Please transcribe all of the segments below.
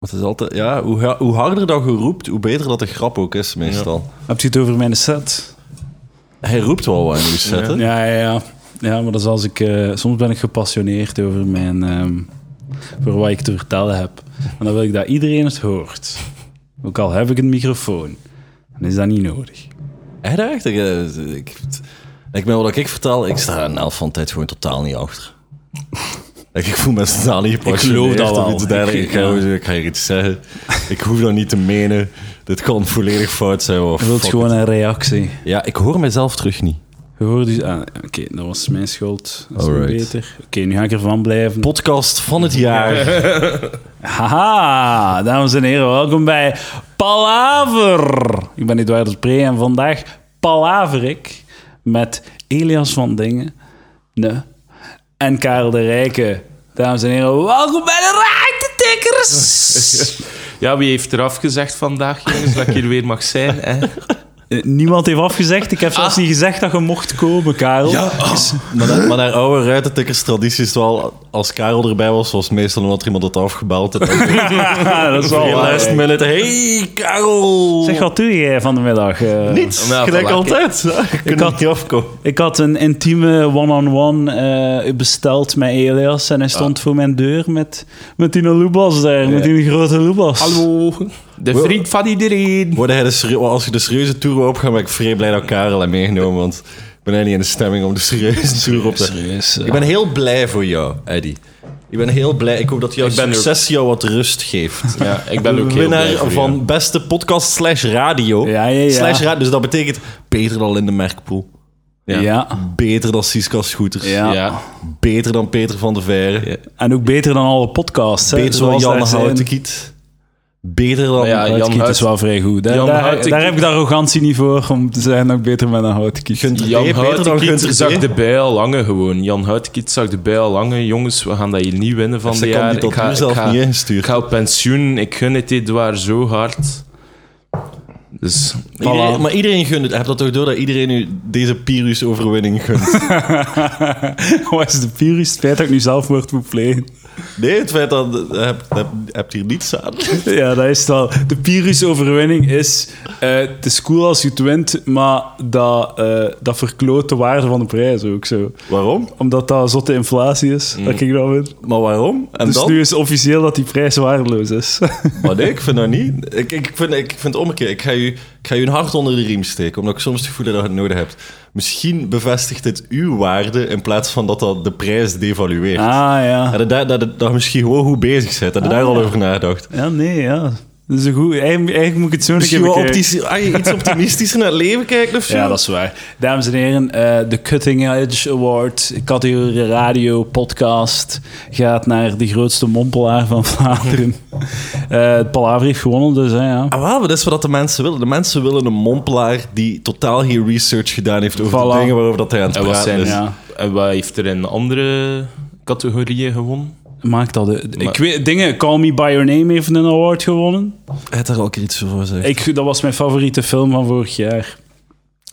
Het is altijd, ja, hoe, hoe harder dat je roept, hoe beter dat de grap ook is, meestal. Heb je het over mijn set? Hij roept wel wat in uw set, hè? Ja, ja, ja. Ja, maar dat is als ik... eh, soms ben ik gepassioneerd over mijn... ehm, voor wat ik te vertellen heb. En dan wil ik dat iedereen het hoort. Ook al heb ik een microfoon. Dan is dat niet nodig. Hij dacht, ik, eh, ik, ik ben wat ik vertel, ik sta een elf van de tijd gewoon totaal niet achter. Ik, ik voel me totaal niet gepassioneerd geloof dat wel. iets dergelijks. Ik, Ik- ga, ja. ik ga hier iets zeggen. Ik hoef dat niet te menen. Dit kan volledig fout zijn. Je wilt gewoon it. een reactie. Ja, ik hoor mezelf terug niet. Je hoort dus... ah, Oké, dat was mijn schuld. Dat is beter. Oké, nu ga ik ervan blijven. Podcast van het jaar. Haha, dames en heren, welkom bij Palaver. Ik ben Edouard de Pre en vandaag palaver ik met Elias van Dingen ne, en Karel de Rijke. Dames en heren, welkom bij de Rijkentikkers. Ja, wie heeft er afgezegd vandaag, jongens, dat ik hier weer mag zijn? Hè? Eh, Niemand heeft afgezegd. Ik heb zelfs niet gezegd dat je mocht komen, Karel. maar, naar, maar naar oude ruitentikkers traditie is het wel... Als Karel erbij was, was het meestal omdat er iemand het afgebeld had. dat is wel last minute. Hey, Karel! Zeg, wat doe jij van de middag? Eh, Niets, Nou, gelijk voilà. altijd. Ik had- niet afkomen. Ik had een intieme one-on-one eh, besteld met Elias en hij stond voor mijn deur met, met die Lubas daar, met die grote Lubas. Hallo, de vriend van iedereen. Worden hij de serie- als je de serieuze tour wil opgaan, ben ik vrij blij dat Karel heb meegenomen. Want ik ben niet in de stemming om de serieuze tour op te... Serieus. eh. Ik ben heel blij voor jou, Eddie. Ik ben heel blij. Ik hoop dat jouw succes jou wat rust geeft. Ja, ik ben ook heel Winnaar blij voor van jou. beste podcast slash radio. Ja, ja, ja. Slash radio. Dus dat betekent beter dan Linde Merkpoel. ja. Beter dan Siska Scooters. Ja. Ja. Beter dan Peter van der. Ja. En ook beter dan alle podcasts. hè, Beter dan zoals Jan. Houtenkiet. Beter dan... Ja, Houtkiet Jan Hout- is wel vrij goed. Daar, Jan daar, Houtkiet- daar heb ik de arrogantie niet voor om te zijn dat ik beter ben dan Houtkiet. Jan Gunther zag de bij al lange gewoon. Jan Houtenkiet zag de bij al lange. Jongens, we gaan dat hier niet winnen van de jaar. Ik ga, ik, zelf ga, niet ik ga op pensioen. Ik gun het Edouard zo hard. Dus Iedereen- maar iedereen gunt het. Heb dat toch door dat iedereen u deze Pyrrhus-overwinning gunt? Wat is de Pyrrhus? Het feit dat ik nu zelfmoord moet plegen. Nee, het feit dat... Je hebt, hebt, hier niets aan. Ja, dat is het wel. De Pyrrhus-overwinning is... eh, het is cool als je het wint, maar dat, eh, dat verkloot de waarde van de prijs ook zo. Waarom? Omdat dat zotte inflatie is, dat ik dat win. Maar waarom? En dus dan? nu is officieel dat die prijs waardeloos is. Maar nee, ik vind dat niet. Ik, ik, vind, ik vind het omgekeerd. Ik ga, je, ik ga je een hart onder de riem steken, omdat ik soms het gevoel heb dat je het nodig hebt. Misschien bevestigt het uw waarde in plaats van dat dat de prijs devalueert. ah, ja. Dat, je daar- dat, dat misschien gewoon goed bezig bent. Dat je daar Ah, al over nagedacht. Ja, nee, ja. Dat is een goed... Eigenlijk, eigenlijk moet ik het zo een Misschien bekijken. optisch, ah, je iets optimistischer naar het leven kijken of zo. Ja, dat is waar. Dames en heren, eh, de Cutting Edge Award, categorie radio, podcast, gaat naar de grootste mompelaar van Vlaanderen. Eh het Palaver heeft gewonnen, dus hè, ja. Ah, wel, maar dat is wat de mensen willen. De mensen willen een mompelaar die totaal geen research gedaan heeft over Voilà. de dingen waarover dat hij aan het en wat, praten zijn, is. ja. en wat heeft er in andere categorieën gewonnen? Maakt dat... de- Maar- ik weet, dingen, Call Me By Your Name heeft een award gewonnen. Hij had daar ook iets voor gezegd. Ik, dat was mijn favoriete film van vorig jaar.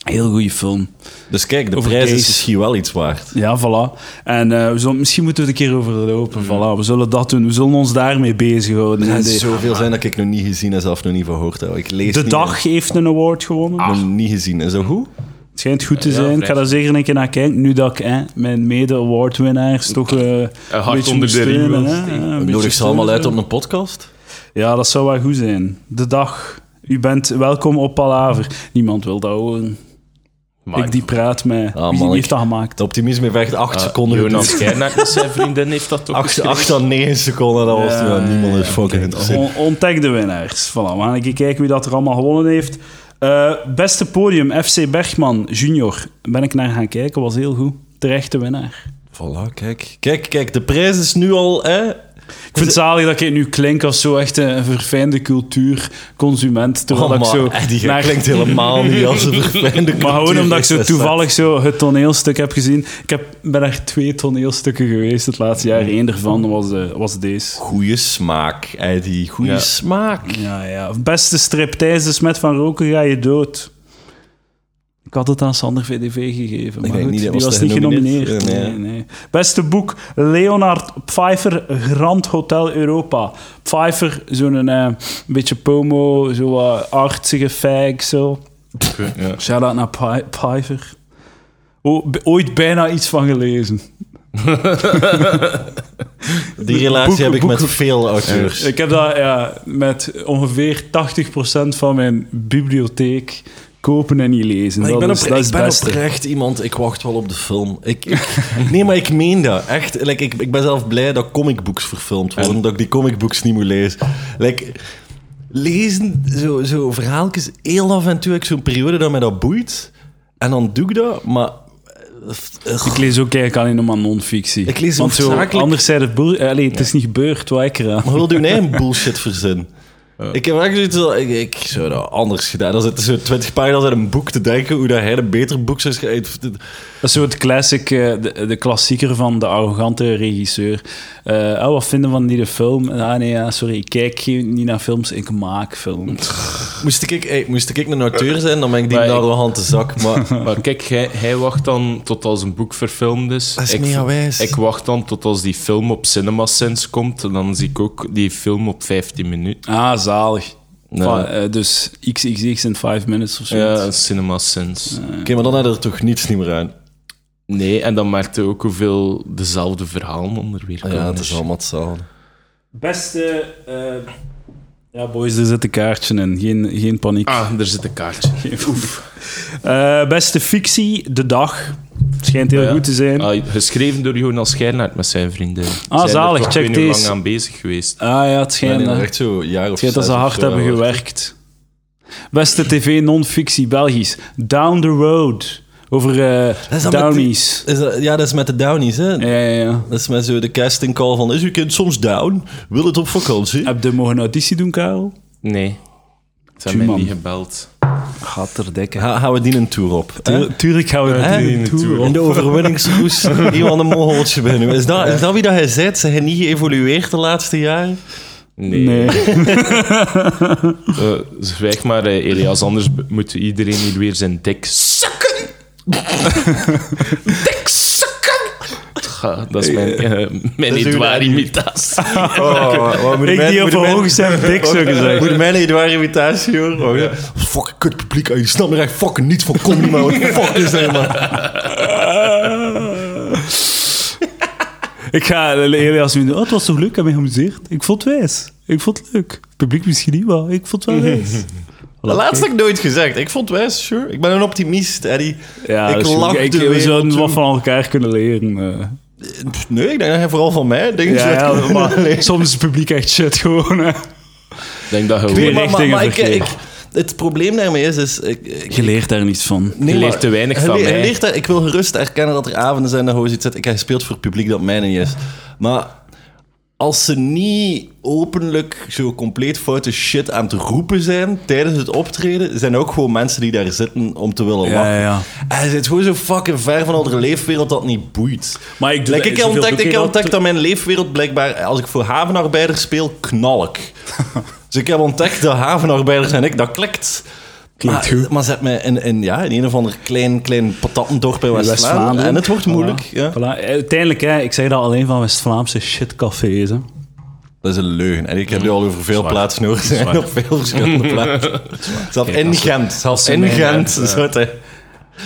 Heel goede film. Dus kijk, de Over prijs is misschien wel iets waard. Ja, voilà. En eh, we zullen, misschien moeten we het een keer overlopen. Voilà. We zullen dat doen. We zullen ons daarmee bezighouden. Er zoveel zijn dat ik nog niet gezien en zelf nog niet verhoord heb. Ik lees de Dag heeft een award gewonnen. Nog niet gezien. Is dat goed? Het schijnt goed te Ja, zijn. ik ga daar zeker een keer naar kijken. Nu dat ik hè, mijn mede-awardwinnaars toch eh, een hart beetje onder moet de riem steunen, hè. een Nodig ze allemaal uit op een podcast? Ja, dat zou wel goed zijn. De Dag. U bent welkom op Palaver. Niemand wil dat horen. Ik die praat met... Ah, Wie man, heeft ik- dat gemaakt? Optimisme heeft echt acht Ah, seconden Jonas geduurd. Keirnack met zijn vriendin heeft dat toch Acht, geschreven? acht à negen seconden, dat was Ja, niemand is ja, fucking. On- Ontdek de winnaars. Voilà, we gaan een keer kijken wie dat er allemaal gewonnen heeft. Eh, beste podium, FC Bergman junior. Ben ik naar gaan kijken, was heel goed. Terechte winnaar. Voilà, kijk. Kijk, kijk, de prijs is nu al... Hè, Ik vind het zalig dat ik nu klink als zo echt een verfijnde cultuurconsument. Terwijl Oh, ik zo Eddie, naar- klinkt helemaal niet als een verfijnde Maar gewoon omdat ik zo toevallig zo het toneelstuk heb gezien. Ik heb, ben er twee toneelstukken geweest het laatste jaar. Eén daarvan was, eh, was deze. Goeie smaak, Eddie. Goeie Ja. smaak. Ja, ja. Beste striptease de smet van roken ga je dood. Ik had het aan Sander VDV gegeven. Maar denk goed, niet, die was niet genomineerd? genomineerd. Nee. Nee. Beste boek, Leonard Pfeiffer, Grand Hotel Europa. Pfeiffer, zo'n eh, een beetje pomo, zo wat artsige fag, zo. Ja. Shout-out naar Pfe- Pfeiffer. O- ooit bijna iets van gelezen. Die relatie Boek- heb ik boek- met veel auteurs. Ik heb dat ja, met ongeveer 80% van mijn bibliotheek kopen en niet lezen. Maar ik dat ben, is, opre- dat is ik het ben beste. oprecht iemand, ik wacht wel op de film. Ik, ik- nee, maar ik meen dat. Echt, like, ik, ik ben zelf blij dat comicbooks verfilmd worden, dat ik die comicbooks niet moet lezen. Like, lezen, zo, zo verhaaltjes, heel af en toe heb ik zo'n periode dat mij dat boeit. En dan doe ik dat, maar... eh, Ik lees ook eigenlijk alleen nog maar non-fictie. Ik lees Want zo, anders zei het boer... Allee, het is niet gebeurd, wat ik eraan. Maar wil je eigen bullshit verzinnen? Ik heb echt zoiets van, ik, ik zou dat anders gedaan. Dan zitten zo 20 pagina's uit een boek te denken hoe dat hij een beter boek zou schrijven. Dat is zo het classic, eh, de, de klassieker van de arrogante regisseur. Eh, oh, wat vinden van die de film? Ah nee, ja, sorry, ik kijk geen- niet naar films, ik maak films. Moest ik, hey, moest ik een auteur zijn, dan ben ik die Maar een ik- arrogante zak. Maar Maar kijk, hij, hij wacht dan tot als een boek verfilmd is. Dat is ik, mega wijs. Ik wacht dan tot als die film op CinemaSins komt. En dan zie ik ook die film op 15 minuten. Ah, zalig. Ja. Va- eh, dus XXX in 5 minutes of zo. Ja, CinemaSins. Oké, maar dan je er toch niets niet meer aan. Nee, en dan merkte ook hoeveel dezelfde verhalen onder weer Ja, komen. het is allemaal hetzelfde. Beste... eh, ja, boys, er zit een kaartje in. Geen, geen paniek. Ah, er zit een kaartje. Eh, beste fictie, De Dag. Schijnt heel Ja. goed te zijn. Ah, geschreven door Jonas Geirnaert met zijn vriendin. Ah, Zijn zalig, er check deze. lang aan bezig geweest. Ah ja, het schijnt, hebben echt zo jaar of het schijnt dat ze hard zo hebben gewerkt. gewerkt. Beste tv non-fictie Belgisch. Down the Road. Over eh is dat met Downies. Is dat, ja, dat is met de Downies, hè? Ja, ja, ja. Dat is met zo de casting call van... Is uw kind soms down? Wil het op vakantie? Heb je mogen auditie doen, Karel? Nee. Ze hebben mij niet gebeld. Gaat er dikke. Ga, gaan we die een tour op? Tuurlijk gaan we die doen. naartoe. In de overwinningskoers iemand een mogoltje binnen. Is dat, is dat wie dat hij zei? Zijn hij niet geëvolueerd de laatste jaren? Nee. Nee. Eh, zwijg maar, eh, Elias, anders moet iedereen hier weer zijn dik sukken. dik sukken. Dat is mijn, eh, mijn Edouard-imitatie. Oh, Ik die op hoog zijn dik zo gezegd. Moet mijn Edouard imitatie horen? Oh, ja. Fucking kut publiek. Je snapt er echt fucking niets van. Kom niet maar. Wat de fuck is dat, man? Ik ga Elias nu... Oh, het was toch leuk? Ik heb me geamuseerd. Ik vond het wijs. Ik vond het leuk. Het publiek misschien niet, maar ik vond het wel wijs. De laatste heb ik nooit gezegd. Ik vond het wijs, sure. Ik ben een optimist, Eddie. Ja, ik lach de We zouden wat van elkaar kunnen leren. Nee, ik denk dat hij vooral van mij dingen Ja, zegt. ja, maar soms is het publiek echt shit gewoon. Hè. Ik denk dat Nee, gewoon- maar, maar, richtingen maar ik, verkeerd. ik- het probleem daarmee is... is ik, ik- Je leert daar niets van. nee, je maar- leert te weinig van leert daar- ik wil gerust erkennen dat er avonden zijn dat je zoiets zit. Ik heb gespeeld voor het publiek dat mij niet is. Maar als ze niet openlijk zo compleet foute shit aan het roepen zijn tijdens het optreden, zijn ook gewoon mensen die daar zitten om te willen lachen. ja, ja. En je zit gewoon zo fucking ver van onze leefwereld dat niet boeit. Maar ik doe Like, ik ontdekt, ik ontdekt dat mijn leefwereld blijkbaar, als ik voor havenarbeiders speel, knal ik. dus ik heb ontdekt dat havenarbeiders en ik, dat klikt. Klinkt maar, goed. maar zet mij in, in, ja, in een of ander klein, klein patattendorp bij In West-Vlaanderen. En het wordt moeilijk. Voilà. Ja. Voilà. Uiteindelijk, hè, ik zeg dat alleen van West-Vlaamse shitcafés. Hè. Dat is een leugen. En ik heb nu al over veel Zwaar. plaatsen horen zijn, op veel verschillende plaatsen. Zelfs in Gent. Zelfs ze in Gent. ja.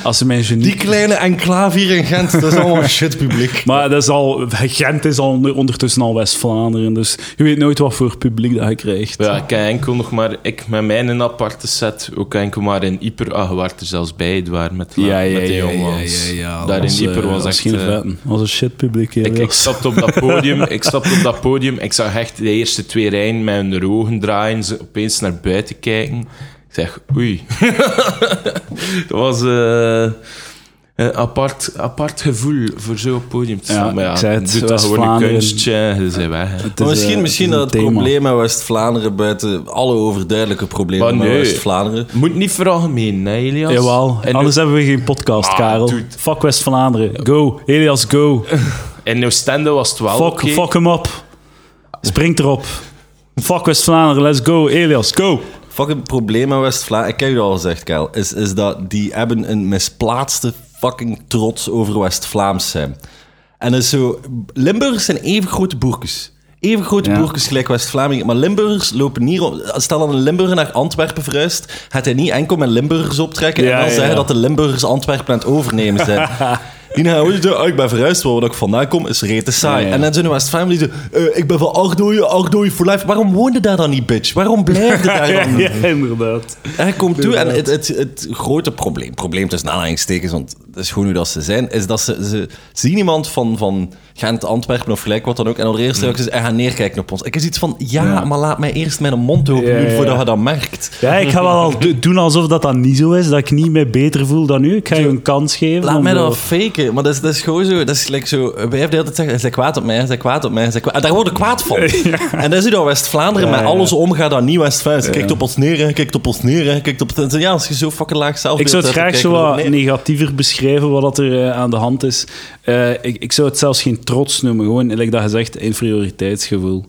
Als ze mijn genie... Die kleine enclave hier in Gent, dat is allemaal shit publiek. Maar dat is al, Gent is al onder- ondertussen al West-Vlaanderen, dus je weet nooit wat voor publiek dat je krijgt. Ja, ik heb enkel nog maar... Ik met mijn een aparte set, ook enkel maar in Ieper. Ah, je er zelfs bij, Edouard, met, met de jongens. Daar in Ieper was echt... geen eh, vetten. Dat was een shitpubliek. Ik, ik stapte op dat podium, ik stapte op dat podium, ik zag echt de eerste twee rijen met hun ogen draaien, ze opeens naar buiten kijken. Ik zeg, oei. dat was eh, een apart, apart gevoel voor zo'n podium te Ja, staan. maar ja, ik zei het, doe dat gewoon een kunstje en weg. misschien, misschien het dat het thema. probleem met West-Vlaanderen buiten alle overduidelijke problemen Maar met nee. West-Vlaanderen. Moet niet veralgemeen, hè, Elias? Jawel, En anders hebben we geen podcast, Ah, Karel. dude. Fuck West-Vlaanderen. Go, Elias, go. in Oostende was het wel Fuck, fuck hem op. Spring erop. Fuck West-Vlaanderen, let's go. Elias, go. Fucking probleem met West-Vlaanderen, ik heb je al gezegd, Kel, is, is dat die hebben een misplaatste fucking trots over West-Vlaams zijn. En is zo, Limburgers zijn even grote boerkes. Even grote Ja. boerkes gelijk West-Vlamingen. Maar Limburgers lopen niet... Stel dat een Limburger naar Antwerpen verhuist, gaat hij niet enkel met Limburgers optrekken Ja, en dan ja, zeggen dat de Limburgers Antwerpen aan het overnemen zijn. Zo, "Ah, ik ben verhuisd, waar ik vandaan kom, is rete saai. En dan zijn de West-Vlamingen die zo, "Eh, ik ben van Ardooien, Ardooien for life. Waarom woonde daar dan niet, bitch? Waarom blijf je daar dan ja, inderdaad. En hij komt toe en het, het, het grote probleem, probleem tussen aanhalingstekens, want dat is gewoon hoe dat ze zijn, is dat ze, ze zien iemand van, van Gent, Antwerpen of gelijk wat dan ook, en allereerst Mm. reactie is, hij gaat neerkijken op ons. Ik is iets van, ja, maar laat mij eerst mijn mond open doen ja, voordat je dat merkt. Ja, ik ga wel al do- doen alsof dat, dat niet zo is, dat ik niet mij beter voel dan u. Ik ga je een kans geven. Laat mij dat faken, maar dat is, dat is gewoon zo, dat is gelijk zo, wij hebben de hele tijd zeggen, zij kwaad op mij, zij kwaad op mij, zij kwaad, en daar worden kwaad van. En dat is hoe dat West-Vlaanderen met alles omgaat dat niet West-Vlaanderen. Ze kijkt op ons neer, kijkt op ons neer, kijkt op... Ja, als je zo fucking laag zelf Ik zou het graag zo wat negatiever beschrijven wat dat er eh, aan de hand is. Eh, ik, ik zou het zelfs geen trots noemen, gewoon, like dat gezegd, inferioriteitsgevoel.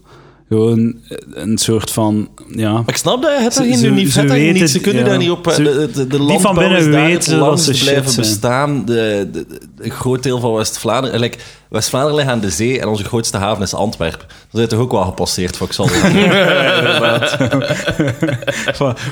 Gewoon eh, een soort van, ja... Maar ik snap dat, het Ze- geen ze- unief, ze weten- niet. Ze kunnen ja. daar niet op... Ze- de, de, de die van binnen weten dat ze blijven bestaan. De, de- de- een groot deel van West-Vlaanderen... Like, West-Vlaanderen ligt aan de zee en onze grootste haven is Antwerpen. Dan zijn toch ook wel gepasseerd, Van,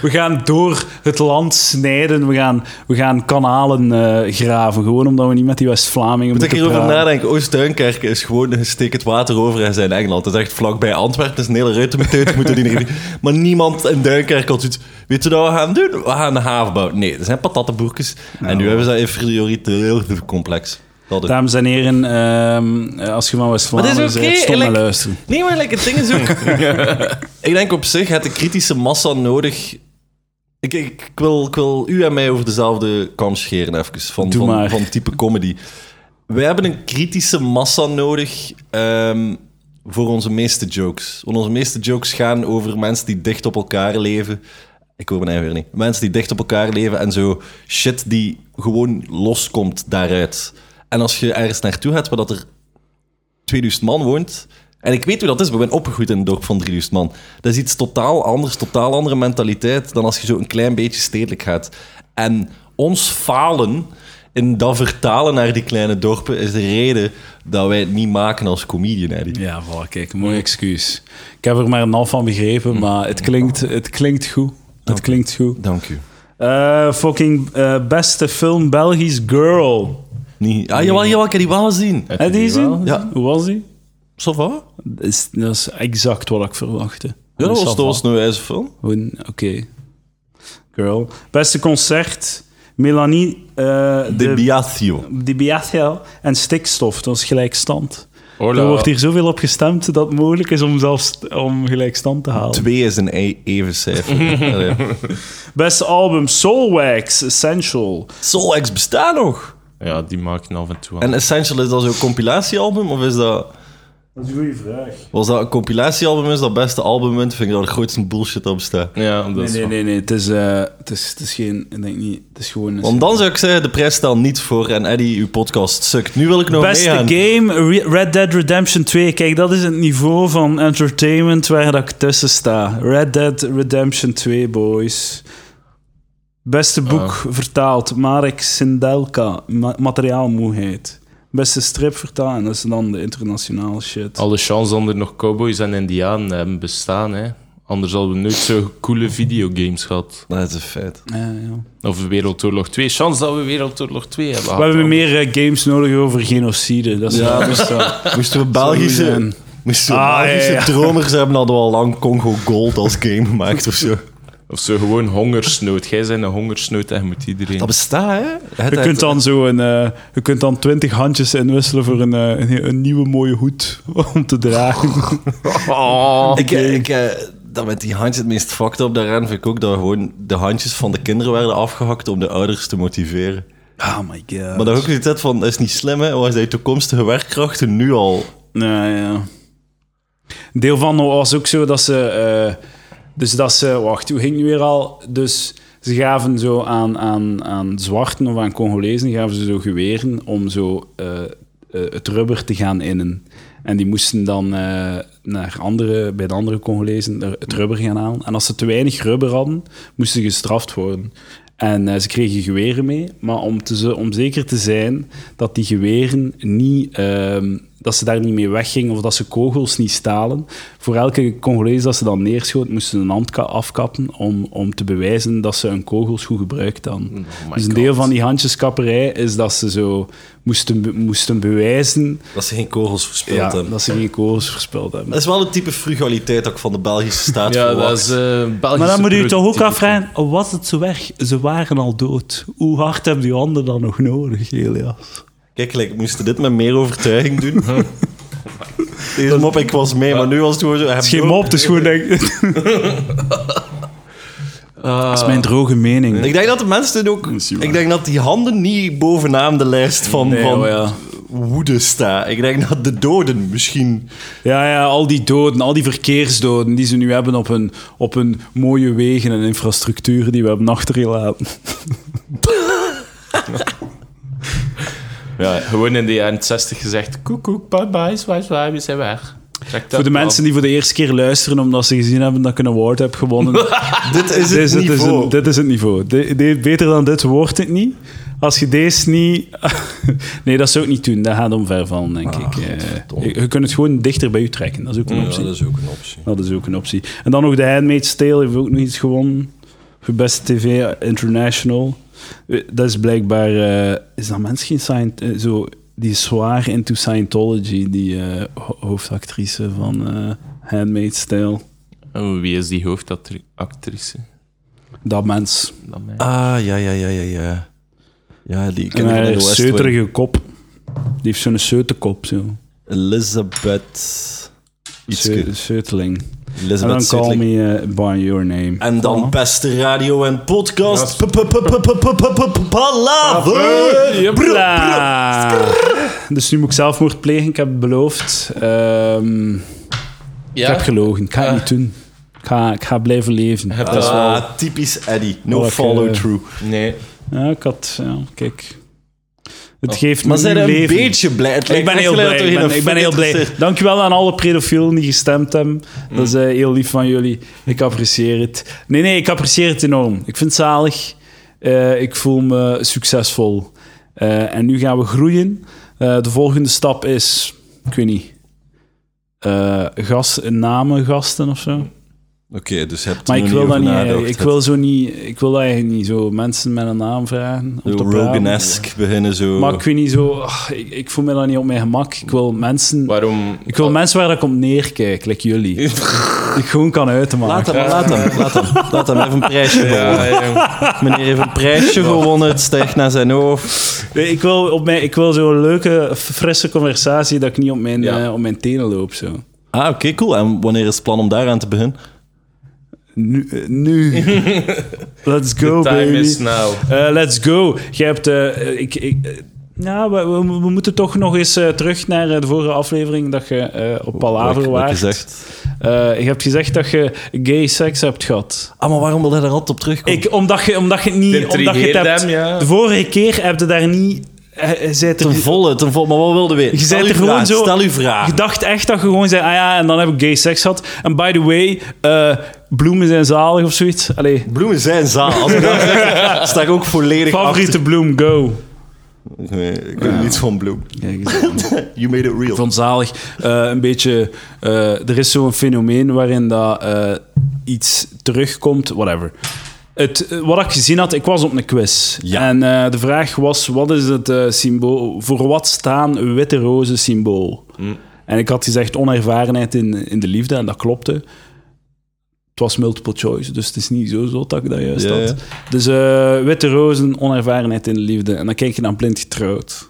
We gaan door het land snijden, we gaan, we gaan kanalen eh, graven, gewoon omdat we niet met die West-Vlamingen Moet ik moeten hierover nadenken. Oost-Duinkerke is gewoon... Je steekt het water over en zijn Engeland. Dat is echt vlakbij Antwerpen. Dat is een hele ruimte met uit. moeten die erin- Maar niemand in Duinkerke had zoiets... Weet je wat we gaan doen? We gaan een haven bouwen. Nee, dat zijn patattenboertjes. en nu hebben ze dat inferioriteit complex. Dat. Dames en heren, ehm, als je van West-Vlaanderen bent, stop met like- luisteren. Nee, maar like, het ding is ook... ik denk op zich, het de kritische massa nodig... Ik, ik, ik wil, ik wil u en mij over dezelfde kam scheren, even. Van, Doe van, maar. van type comedy. Wij hebben een kritische massa nodig ehm, voor onze meeste jokes. Want onze meeste jokes gaan over mensen die dicht op elkaar leven. Ik hoor mijn eigen weer niet. Mensen die dicht op elkaar leven en zo shit die gewoon loskomt daaruit. En als je ergens naartoe gaat waar dat er 2000 man woont. En ik weet hoe dat is, we zijn opgegroeid in een dorp van 3000 man. Dat is iets totaal anders, totaal andere mentaliteit dan als je zo een klein beetje stedelijk gaat. En ons falen in dat vertalen naar die kleine dorpen is de reden dat wij het niet maken als comedian. Ja, voilà, kijk, mooi excuus. Ik heb er maar een half van begrepen, maar het klinkt, het klinkt goed. Het klinkt goed. Dank u. Eh, fucking eh, beste film Belgisch Girl. Niet... Ah, jawel, jawel, ik heb die wel gezien. Heb je die gezien? Ja. Hoe was die? Ça va? Dat is, dat is exact wat ik verwachtte. Ja, dat was, dat was een wijze film. Oké. Girl. Beste concert. Melanie eh, De de, Biatio en Stikstof. Dat is gelijkstand. Hola. Er wordt hier zoveel op gestemd dat het mogelijk is om zelfs om gelijkstand te halen. Twee is een e- even cijfer. Beste album Soulwax Essential. Soul X bestaat nog. Ja, die maken af en toe aan. En Essential, is dat zo'n compilatiealbum? Of is dat... Dat is een goede vraag. Was dat een compilatiealbum? Is dat beste album? Vind ik dat de grootste bullshit op bestaat. Ja, dat Nee, is nee, nee, nee. Het is, eh, het is, het is geen... Ik denk niet... Het is gewoon... een- Want dan zou ik zeggen, de prijs stelt niet voor en Eddie, uw podcast sukt. Nu wil ik nog Beste meegaan. game, Re- Red Dead Redemption 2. Kijk, dat is het niveau van entertainment waar dat ik tussen sta. Red Dead Redemption 2, boys. Beste boek vertaald, Marek Sindelka, Ma- Materiaalmoeheid. Beste strip vertaald, en dat is dan de internationale shit. Alle chance dat er nog cowboys en indianen hebben bestaan, hè. Anders hadden we nooit zo coole videogames gehad. Dat is een feit. Ja, ja. Of Wereldoorlog 2. Chance dat we Wereldoorlog 2 hebben We gehad. hebben meer eh, games nodig over genocide. Dat is Ja, wel- moesten we, moesten we Belgische, zijn. moesten we Ah, ja, Belgische ja. dromers hebben, hadden we al lang Congo Gold als game gemaakt of zo. Of zo gewoon hongersnood. Jij bent een hongersnood en je moet iedereen... Dat bestaat, hè? Het- Je kunt dan zo een, eh, je kunt dan twintig handjes inwisselen voor een, eh, een, een nieuwe mooie hoed om te dragen. Ik, ik, eh, dat met die handjes het meest fucked up daaraan vind ik ook dat gewoon de handjes van de kinderen werden afgehakt om de ouders te motiveren. Oh my god. Maar dat ook niet van, dat is niet slim, hè? Waar zijn toekomstige werkkrachten nu al? Ja, ja. Een deel van was ook zo dat ze... eh, dus dat ze... Wacht, hoe ging het nu weer al? Dus ze gaven zo aan, aan, aan zwarten of aan Congolezen gaven ze zo geweren om zo eh, eh, het rubber te gaan innen. En die moesten dan eh, naar andere, bij de andere Congolezen het rubber gaan halen. En als ze te weinig rubber hadden, moesten ze gestraft worden. En eh, ze kregen geweren mee, maar om, te, om zeker te zijn dat die geweren niet, ehm, dat ze daar niet mee weggingen of dat ze kogels niet stalen, voor elke Congolees dat ze dan neerschoot, moesten ze een hand ka- afkappen om, om te bewijzen dat ze hun kogels goed gebruikt hadden. Oh dus een God. deel van die handjeskapperij is dat ze zo moesten, moesten bewijzen Dat ze geen kogels verspild ja, hebben. dat ze geen kogels verspild hebben. Dat is wel een type frugaliteit ik van de Belgische staat Ja, verwacht. dat is eh Belgische Maar dan moet u toch ook afvragen, was het zo weg? Ze waren al dood. Hoe hard hebben die handen dan nog nodig, Elias? Kijk, like, moesten dit met meer overtuiging doen. Deze mop, ik was mee, maar nu was het gewoon zo... Het is geen mop, het is gewoon denk Dat is mijn droge mening. Ik denk dat de mensen dit ook... Ik denk dat die handen niet bovenaan de lijst van, Nee, van oh ja. woede staan. Ik denk dat de doden misschien... Ja, ja, al die doden, al die verkeersdoden die ze nu hebben op hun, op hun mooie wegen en infrastructuur die we hebben achtergelaten. Ja, gewoon in de jaren 60 gezegd: koek, koek, bye bye, zwaai, zwaai, we zijn weg. Check dat Voor de mensen die voor de eerste keer luisteren omdat ze gezien hebben dat ik een award heb gewonnen. Dit is dit, het is, het is niveau. een- dit is het niveau. De- de- beter dan dit wordt het niet. Als je deze niet... nee, dat zou ik niet doen. Dat gaat omvervallen, denk ik. Eh, je, je kunt het gewoon dichter bij u trekken. Dat is ook een optie. is ook een optie. Dat is ook een optie. En dan nog de Handmaid's Tale heeft ook nog iets gewonnen. Voor beste TV International. Dat is blijkbaar... eh, is dat mensen geen Scient- eh, zo Die is zwaar into Scientology, die eh, ho- hoofdactrice van eh Handmaid's Tale. Oh, wie is die hoofdactrice? Dat mens. Dat. Ah, ja, ja, ja, ja, ja. Ja, die ken En ik in de zeuterige kop. Die heeft zo'n zeutenkop, zo. Elizabeth... Ietske. Zeuteling. En dan Elizabeth call me eh, by your name. En dan beste radio en podcast. Palaver. Dus nu moet ik zelfmoord plegen, ik heb het beloofd. Ehm, Ik heb gelogen, ik ga het niet doen. Ik ga, ik ga blijven leven. Heb Dat is wel- Ah, typisch Eddie. No Welke- follow through. Nee. Ja, ik had... Ja, kijk. Het geeft Maar me zijn een leven. beetje blij. Het Ik ben heel blij. Ik ben, ik ben heel blij. Dankjewel aan alle pedofielen die gestemd hebben. Dat is eh, heel lief van jullie. Ik apprecieer het. Nee, nee, ik apprecieer het enorm. Ik vind het zalig. Eh, ik voel me succesvol. Eh, en nu gaan we groeien. De volgende stap is... Ik weet niet... namen, gasten of zo. Oké, dus je hebt Maar ik wil dat niet. Ik wil zo niet. Ik wil eigenlijk niet zo mensen met een naam vragen. Om Zo te praten. Rogan-esque beginnen zo. Maar ik weet niet zo. ach, ik, ik voel me dan niet op mijn gemak. Ik wil mensen. Waarom? Ik wil mensen waar ik op neerkijk, like jullie. ik gewoon kan Laat uitmaken. laat hem, laat hem. Laat hem even een prijsje gewonnen. Ja, ja. Meneer heeft een prijsje gewonnen, het stijgt naar zijn hoofd. Nee, Ik wil, op mijn, ik wil zo'n leuke, frisse conversatie dat ik niet op mijn, Ja. eh, op mijn tenen loop. Zo. Ah, oké, cool. En wanneer is het plan om daaraan te beginnen? Nu. eh, nu. Let's go, Time baby. is now. Eh, let's go. Je hebt... eh, ik, ik, ja, we, we, we moeten toch nog eens eh, terug naar de vorige aflevering dat je eh, op Palaver Wat- wat waart. gezegd. Eh, je hebt gezegd dat je gay seks hebt gehad. Ah, maar waarom wil hij daar altijd op terugkomen? Ik, omdat, je, omdat je het niet... Omdat je het hebt, hem, ja. De vorige keer heb je daar niet... eh, eh, zei Ten volle, ten volle. Maar wat wilde weer? Je zei er gewoon vraag, zo- Stel uw vraag. Je dacht echt dat je gewoon zei, ah ja, en dan heb ik gay seks gehad. En by the way, eh, bloemen zijn zalig of zoiets. Allee, Bloemen zijn zaal. Als ik dat zeg, sta ik ook volledig favoriete bloem, go. achter. Nee, ik weet niets van bloem. You made it real. Ik vond zalig. eh, een beetje... eh, er is zo'n fenomeen waarin dat iets terugkomt, whatever. Het, eh, wat ik gezien had, ik was op een quiz. Ja. En eh, de vraag was, wat is het eh, symbool... Voor wat staan witte rozen symbool? En ik had gezegd onervarenheid in, in de liefde, en dat klopte. Het was multiple choice, dus het is niet zo zot dat ik dat juist had. Dus witte rozen, onervarenheid in de liefde. En dan kijk je naar blind getrouwd.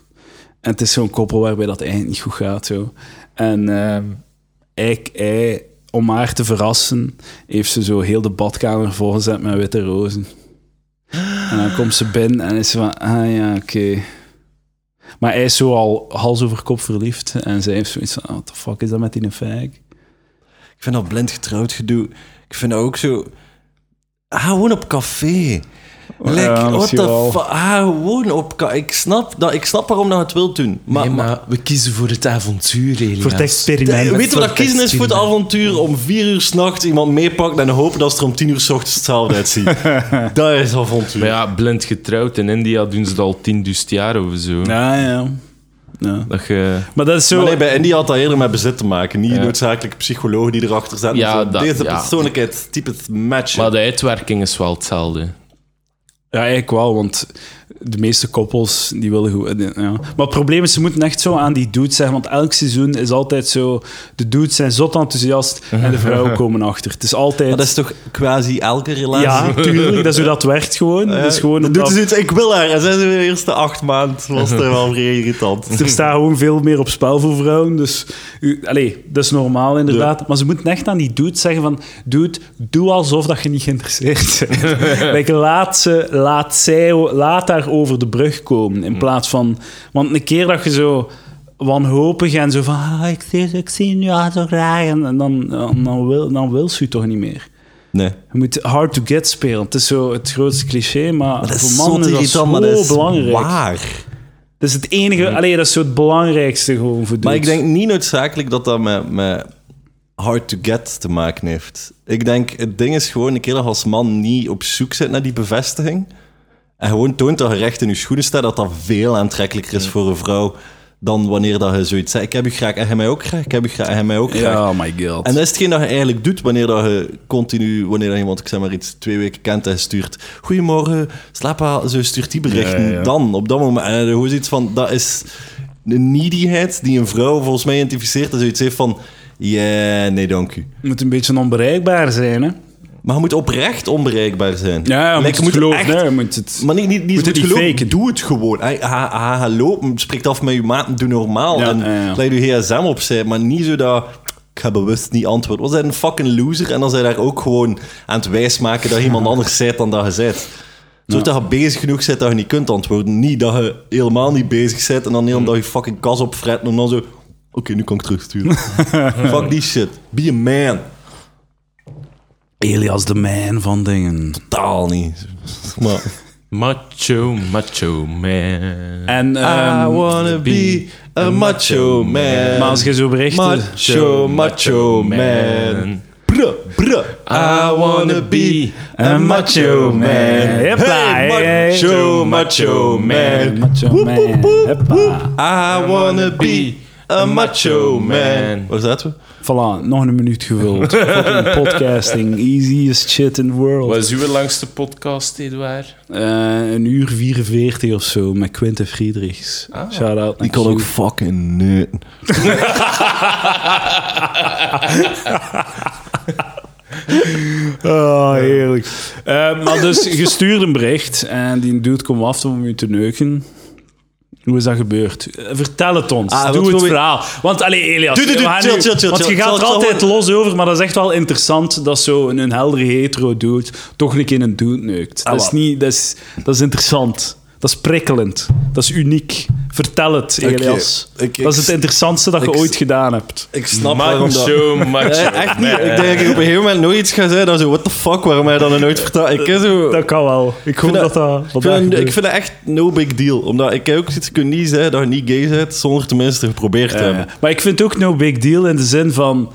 En het is zo'n koppel waarbij dat eigenlijk niet goed gaat. Zo. En ehm, hij, hij, om haar te verrassen, heeft ze zo heel de badkamer volgezet met witte rozen. En dan komt ze binnen en is ze van, ah ja, oké. Maar hij is zo al hals over kop verliefd. En zij heeft zoiets van, what the fuck is dat met die fag? Ik vind dat blind getrouwd gedoe. Ik vind dat ook zo... Ah, gewoon op café. Like, Ja, what the fuck? Ah, gewoon op... Ik snap, dat, ik snap waarom dat je het wilt doen. Maar, Nee, maar- maar we kiezen voor het avontuur, Elias. Voor het experiment. Eh, Weet je wat dat kiezen is voor het avontuur? Om vier uur s'nachts iemand meepakt en hopen dat ze er om tien uur s ochtends hetzelfde uitziet. dat is avontuur. Maar ja, blind getrouwd. In India doen ze dat al 10.000 jaar of zo. Ja, ja. ja. Dat je... Maar dat is zo... Maar nee, bij India had dat eerder met bezit te maken. Niet Ja. noodzakelijk psychologen die erachter zaten. Ja, dat- Deze ja. persoonlijkheid, type het matchen. Maar de uitwerking is wel hetzelfde. Ja, eigenlijk wel, want de meeste koppels die willen goed. Ja. Maar het probleem is, ze moeten echt zo aan die dudes zeggen, want elk seizoen is altijd zo. De dudes zijn zot enthousiast en de vrouwen komen achter. Het is altijd. Maar dat is toch quasi elke relatie? Ja, tuurlijk, dat is hoe dat werkt gewoon. Ja, is gewoon doet ze zoiets, ik wil haar. En zij zijn de eerste acht maanden was het wel vrij irritant. er staat gewoon veel meer op spel voor vrouwen. Dus u, dat is normaal inderdaad. Maar ze moeten echt aan die dude zeggen van... Dude, doe alsof dat je niet geïnteresseerd bent. like, laat, ze, laat, zij, laat haar over de brug komen. In plaats van... Want een keer dat je zo wanhopig en zo van... Ah, ik, zie, ik zie nu al zo graag. En, en dan, dan, dan, wil, dan wil ze je toch niet meer. Nee. Je moet hard to get spelen. Het is zo het grootste cliché, maar, voor mannen is dat zo maar dat is belangrijk. waar. Dat is het enige... Allee, dat is zo het belangrijkste gewoon voor Maar ik denk niet noodzakelijk dat dat met, met hard to get te maken heeft. Ik denk, het ding is gewoon, een keer als man niet op zoek zit naar die bevestiging en gewoon toont dat je recht in je schoenen staat, dat dat veel aantrekkelijker is voor een vrouw dan wanneer dat je zoiets zegt. Ik heb je graag en hij mij ook graag. Ik heb je graag en hij mij ook graag. Ja, oh my god. En dat is hetgeen dat je eigenlijk doet wanneer dat je continu, wanneer dat iemand, ik zeg maar iets, twee weken kent en stuurt Goedemorgen, slaap al, zo stuurt die berichten. Ja, ja. Dan, op dat moment. En gewoon iets van, dat is een needyheid die een vrouw volgens mij identificeert en zoiets heeft van, ja, nee dank u. Moet een beetje onbereikbaar zijn, hè? Maar je moet oprecht onbereikbaar zijn. Ja, je Like, moet het geloven, moet het... Maar niet, niet, niet, Moet het niet faken. Doe het gewoon. Hey, ha, ha, hallo, spreek af met je maat, doe normaal. Ja, en ja, ja. je gsm opzij, maar niet zo dat... Ik ga bewust niet antwoorden. Was hij een fucking loser? En dan zijn daar ook gewoon aan het wijsmaken dat je iemand anders zei dan dat je bent. Zorg dat je bezig genoeg bent dat je niet kunt antwoorden. Niet dat je helemaal niet bezig bent en dan heel dat je fucking kas opfret en dan zo... Oké, nu kan ik terugsturen. Fuck die shit. Be a man. Elias de man van dingen. Totaal niet. Maar... Macho, macho man. En, I ehm, wanna be a macho man. maar als je zo berichten... Macho, macho man. Bruh, bruh. I wanna be a macho man. Hey, macho, macho man. Macho man. Hoppa. I wanna be a macho man. Waar zaten we? Voilà, nog een minuut gevuld. Fucking podcasting. Easiest shit in the world. Wat is uw langste podcast, Edouard? Eh, een uur 44 of zo met Quinte Friedrichs. Shout out. Die kan ook fucking neuten. Oh, heerlijk. Eh, maar dus, je stuurt een bericht en die dude komt af om je te neuken. Hoe is dat gebeurd? Eh, Vertel het ons. Ah, Doe het verhaal. Want, allee, Elias, Doe, doe, doe, we gaan chill, nu- chill, chill, want je gaat er altijd los over, maar dat is echt wel interessant dat zo een heldere hetero dude toch een keer een dude neukt. Dat is, Ah, niet, dat is, dat is interessant. Dat is prikkelend. Dat is uniek. Vertel het, Elias. ik- ik- dat is het interessantste dat je ooit gedaan hebt. Ik snap waarom dat... Macho, macho Eh, echt niet. Ik denk dat ik op een gegeven moment nooit iets ga zeggen. Dat zo, what the fuck, waarom hij dan nooit vertelt. Ik zo... Dat kan wel. Ik hoop vind dat dat- dat Ik vind, ik vind het echt no big deal. Omdat ik ook zoiets kun niet zeggen dat je niet gay bent zonder tenminste geprobeerd te hebben. Maar ik vind het ook no big deal in de zin van...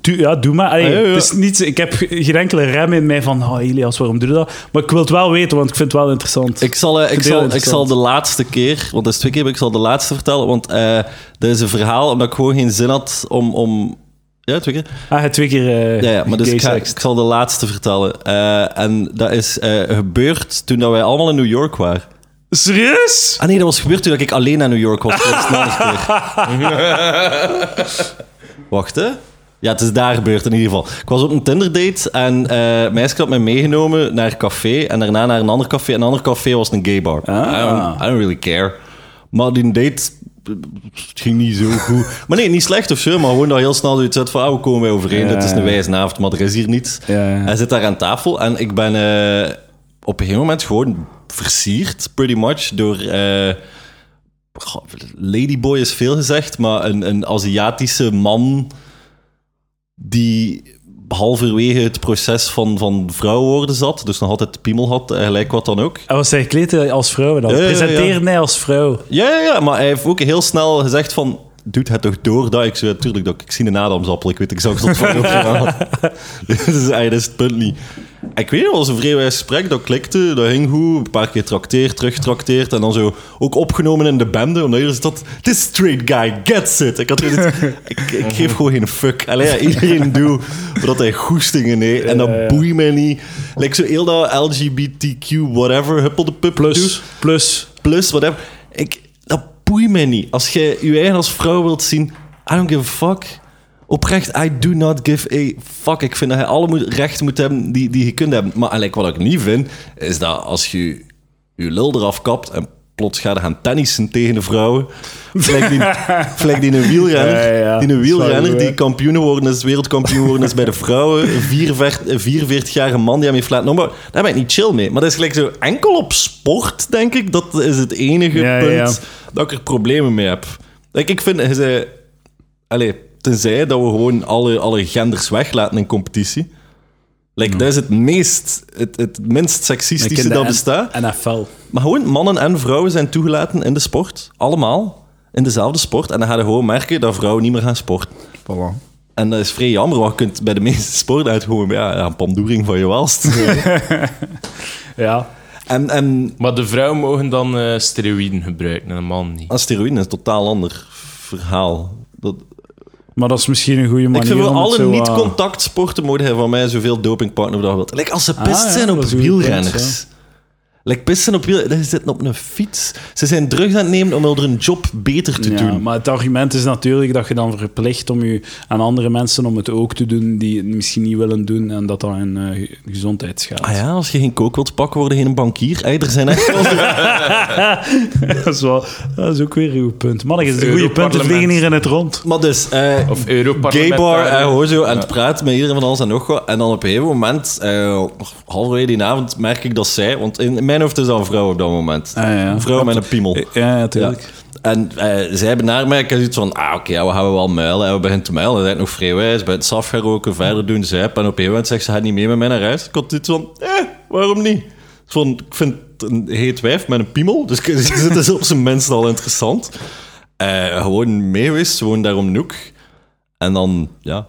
tu- ja, doe maar. Allee, Ah, ja, ja. Het is niet, ik heb geen enkele rem in mij van... Oh, Elias, waarom doe je dat? Maar ik wil het wel weten, want ik vind het wel interessant. Ik zal, eh, ik, zal, ik zal de laatste keer, want dat is twee keer, maar ik zal de laatste vertellen. Want dat is een verhaal omdat ik gewoon geen zin had om. om ja, twee keer? Ah, het twee keer eh Ja, ja maar dus ik, ga- ik zal de laatste vertellen. En dat is gebeurd toen dat wij allemaal in New York waren. Serieus? Ah nee, dat was gebeurd toen ik alleen naar New York was. Dat is nog een keer. Wacht, hè? Ja, het is daar gebeurd in ieder geval. Ik was op een Tinder-date en eh meisje had mij meegenomen naar een café en daarna naar een ander café. En een ander café was een gay bar. Ah. I, don't, I don't really care. Maar die date het ging niet zo goed. Maar nee, niet slecht of zo, maar gewoon dat heel snel zoiets uit van, ah, hoe komen wij overeen? Ja. Dit is een wijze avond, maar er is hier niets. Ja, ja. Hij zit daar aan tafel en ik ben eh, op een gegeven moment gewoon versierd, pretty much, door... eh, Ladyboy is veel gezegd, maar een, een Aziatische man die halverwege het proces van, van vrouw worden zat. Dus nog altijd piemel had, en gelijk wat dan ook. Hij was hij gekleed als vrouw dan? Ja, ja, ja. Presenteerde hij als vrouw? Ja, ja, ja, maar hij heeft ook heel snel gezegd van... Doet het toch door dat ik zo... Tuurlijk, dat, ik zie een adamsappel. Ik weet exact wat van gedaan had. Dus eigenlijk is het punt niet. Ik weet niet, het was een vrijwijs gesprek. Dat klikte, dat ging goed. Een paar keer trakteerd, terugtrakteerd. En dan zo ook opgenomen in de bende. Hier is dat... This straight guy gets it. Ik, had dit, ik, ik geef gewoon geen fuck. Allee, ja, iedereen doet wat hij goestingen heeft. En dat boeit mij niet. Like zo heel dat LGBTQ whatever, huppelde pup doet Plus, plus. plus, whatever. Ik, dat boeit mij niet. Als jij je eigen als vrouw wilt zien, I don't give a fuck. Oprecht, I do not give a fuck. Ik vind dat je alle moet, rechten moet hebben die, die je kunt hebben. Maar eigenlijk wat ik niet vind, is dat als je je lul eraf kapt en plots gaat gaan tennissen tegen de vrouwen. Gelijk die, een wielrenner, Ja, ja. die, een wielrenner die kampioen geworden is, wereldkampioen is bij de vrouwen. Een 44-jarige man die hem heeft laten opbouwen. Daar ben ik niet chill mee. Maar dat is gelijk zo enkel op sport, denk ik. Dat is het enige Ja, punt dat ik er problemen mee heb. Like, ik vind, hij zei, allez, tenzij dat we gewoon alle, alle genders weglaten in competitie. Like, Dat is het meest, het, het minst seksistische dat bestaat. NFL. Maar gewoon mannen en vrouwen zijn toegelaten in de sport. Allemaal. In dezelfde sport. En dan ga je gewoon merken dat vrouwen niet meer gaan sporten. Voilà. En dat is vrij jammer, want je kunt bij de meeste sporten uit gewoon ja, een pandoering van je welst. Ja. en, en Maar de vrouwen mogen dan eh steroïden gebruiken en de man niet. aan steroïden is een totaal ander verhaal. Dat, Maar dat is misschien een goede manier ik vind het alle zo, eh, niet-contactborten mogen van mij zoveel dopingpartner dat wilt. Like als ze Ah, pist ja, zijn op wielrenners. Like pissen op wielrenners. Ze zitten op een fiets. Ze zijn drugs aan het nemen om er een job beter te ja, doen. Maar het argument is natuurlijk dat je dan verplicht om je aan andere mensen om het ook te doen die het misschien niet willen doen en dat dan hun eh, ge- gezondheid schaadt. Ah ja, als je geen kook wilt pakken, word je geen bankier. Ey, er zijn echt wel dat, is wel, dat is ook weer een goed punt. Man, is een goede Europarlement. punten vliegen hier in het rond. Maar dus, eh, Of gaybar daar, en gewoon zo aan Ja. het praten met iedereen van alles en nog wat. En dan op een gegeven moment, eh halverwege die avond, merk ik dat zij... Want in mijn hoofd is dat een vrouw op dat moment. Ah, ja. Een vrouw met een piemel. Ja, ja, natuurlijk. En eh, zij hebben naar mij zoiets van, ah oké, ja, we gaan we wel muilen. En we beginnen te muilen. Hij is nog vrijwijs, bij het saf gaan roken, verder doen, zijp. En op een gegeven moment zegt ze, gaat niet mee met mij naar huis. Ik had dit van, eh, waarom niet? Van, ik vind het een heet wijf met een piemel, dus het is op zijn minst al interessant. Eh, gewoon mee geweest, gewoon daar om de hoek. En dan, ja,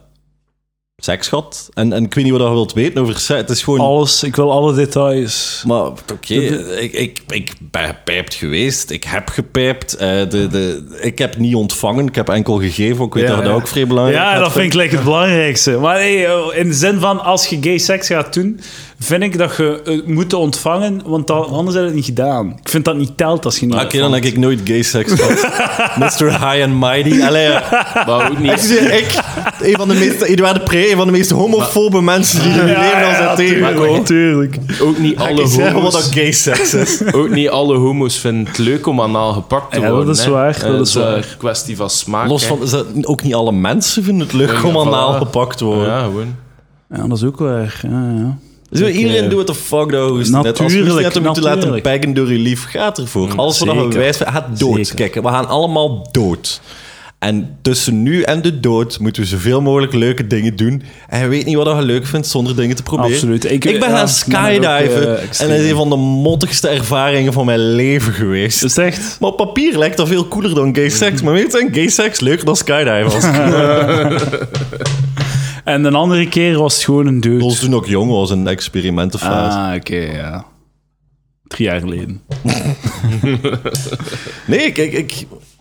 seks gehad. En, en ik weet niet wat je wilt weten over seks. Het is gewoon... Alles, ik wil alle details. Maar oké, ik, ik, ik ben gepijpt geweest. Ik heb gepijpt. Eh, de, de, ik heb niet ontvangen. Ik heb enkel gegeven. Ik weet Ja, dat dat ook vrij belangrijk Ja, dat vind ik het belangrijkste. Maar hey, eh, in de zin van, als je gay seks gaat doen, vind ik dat je het moet ontvangen, want dan, anders heb je het niet gedaan. Ik vind dat niet telt als je niet Oké, dan heb ik nooit gay seks gehad. Mr. High and Mighty. Allee, ja. Maar ook ik, niet... zie- ik, een van de meest, Edouard de Pre, een van de meest homofobe mensen die er in je leven al zijn tegengekomen. tuurlijk. Ook niet alle ik zeggen wat homo's... dat gay seks is? Ook niet alle homo's vinden het leuk om anaal gepakt te Ja, dat worden. is hè. waar, dat Eh, is een waar. kwestie van smaak. Los hè. van, is dat ook niet alle mensen vinden het leuk Ja, om anaal gepakt te worden. Ja, gewoon. Ja, dat is ook waar. Ja, ja. Dus iedereen eh, doet the fuck dat hoest. Net als je Natuurlijk, net om te laten peggen door je lief gaat ervoor. Alles wat we wijs zijn, gaat dood. Zeker. Kijk, we gaan allemaal dood. En tussen nu en de dood moeten we zoveel mogelijk leuke dingen doen. En je weet niet wat je leuk vindt zonder dingen te proberen. Absoluut. Ik- Ik, ben ja, gaan ook, skydiven. eh, en dat is een van de mottigste ervaringen van mijn leven geweest. Is het echt? Maar op papier lijkt dat veel cooler dan gay seks. Maar weet je, gay seks leuker dan skydiven. Als En een andere keer was het gewoon een deugd. ons toen ook jong was, een experimentenfase. Ah, oké, ja. Drie jaar geleden. Nee, kijk, ik,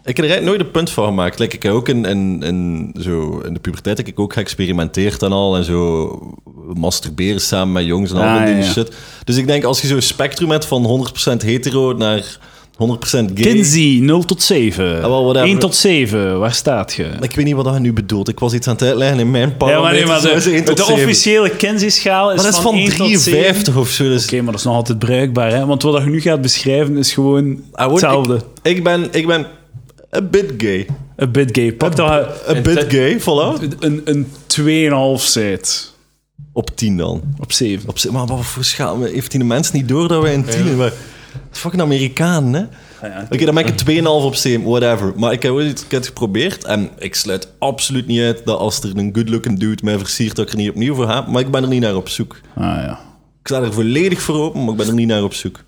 ik heb er eigenlijk nooit een punt van gemaakt. Like, ik heb ook in, in, in, zo, in de puberteit heb ik ook geëxperimenteerd en al. En zo masturberen samen met jongens en al Ah, die ja. shit. Dus ik denk, als je zo'n spectrum hebt van 100% hetero naar 100% gay... Kinsey, 0 tot 7. Ah, wel, whatever. 1 tot 7, waar staat je? Ik weet niet wat je nu bedoelt. Ik was iets aan het uitleggen in mijn Ja, parameters. maar nee, maar zou ze de, 1 tot de 7. officiële Kinsey-schaal is, van, van 1 tot 7. 53 of zo. Dus Oké, maar dat is nog altijd bruikbaar, hè? Want wat je nu gaat beschrijven is gewoon Ah, hetzelfde. Ik, ik, ben, ik ben a bit gay. Een bit gay. Pak dat A bit gay, voilà. een, een 2,5 zijt. Op 10 dan. Op 7. Op, maar wat voor schaal? Heeft die de mens niet door dat wij een 10 maar Fucking Amerikaan, hè? Oké, dan ben ik een 2,5 op 7, whatever. Maar ik heb ooit iets ik heb het geprobeerd en ik sluit absoluut niet uit dat als er een good-looking dude mij versiert, dat ik er niet opnieuw voor ga. Maar ik ben er niet naar op zoek. Ah ja. Ik sta er volledig voor open, maar ik ben er niet naar op zoek.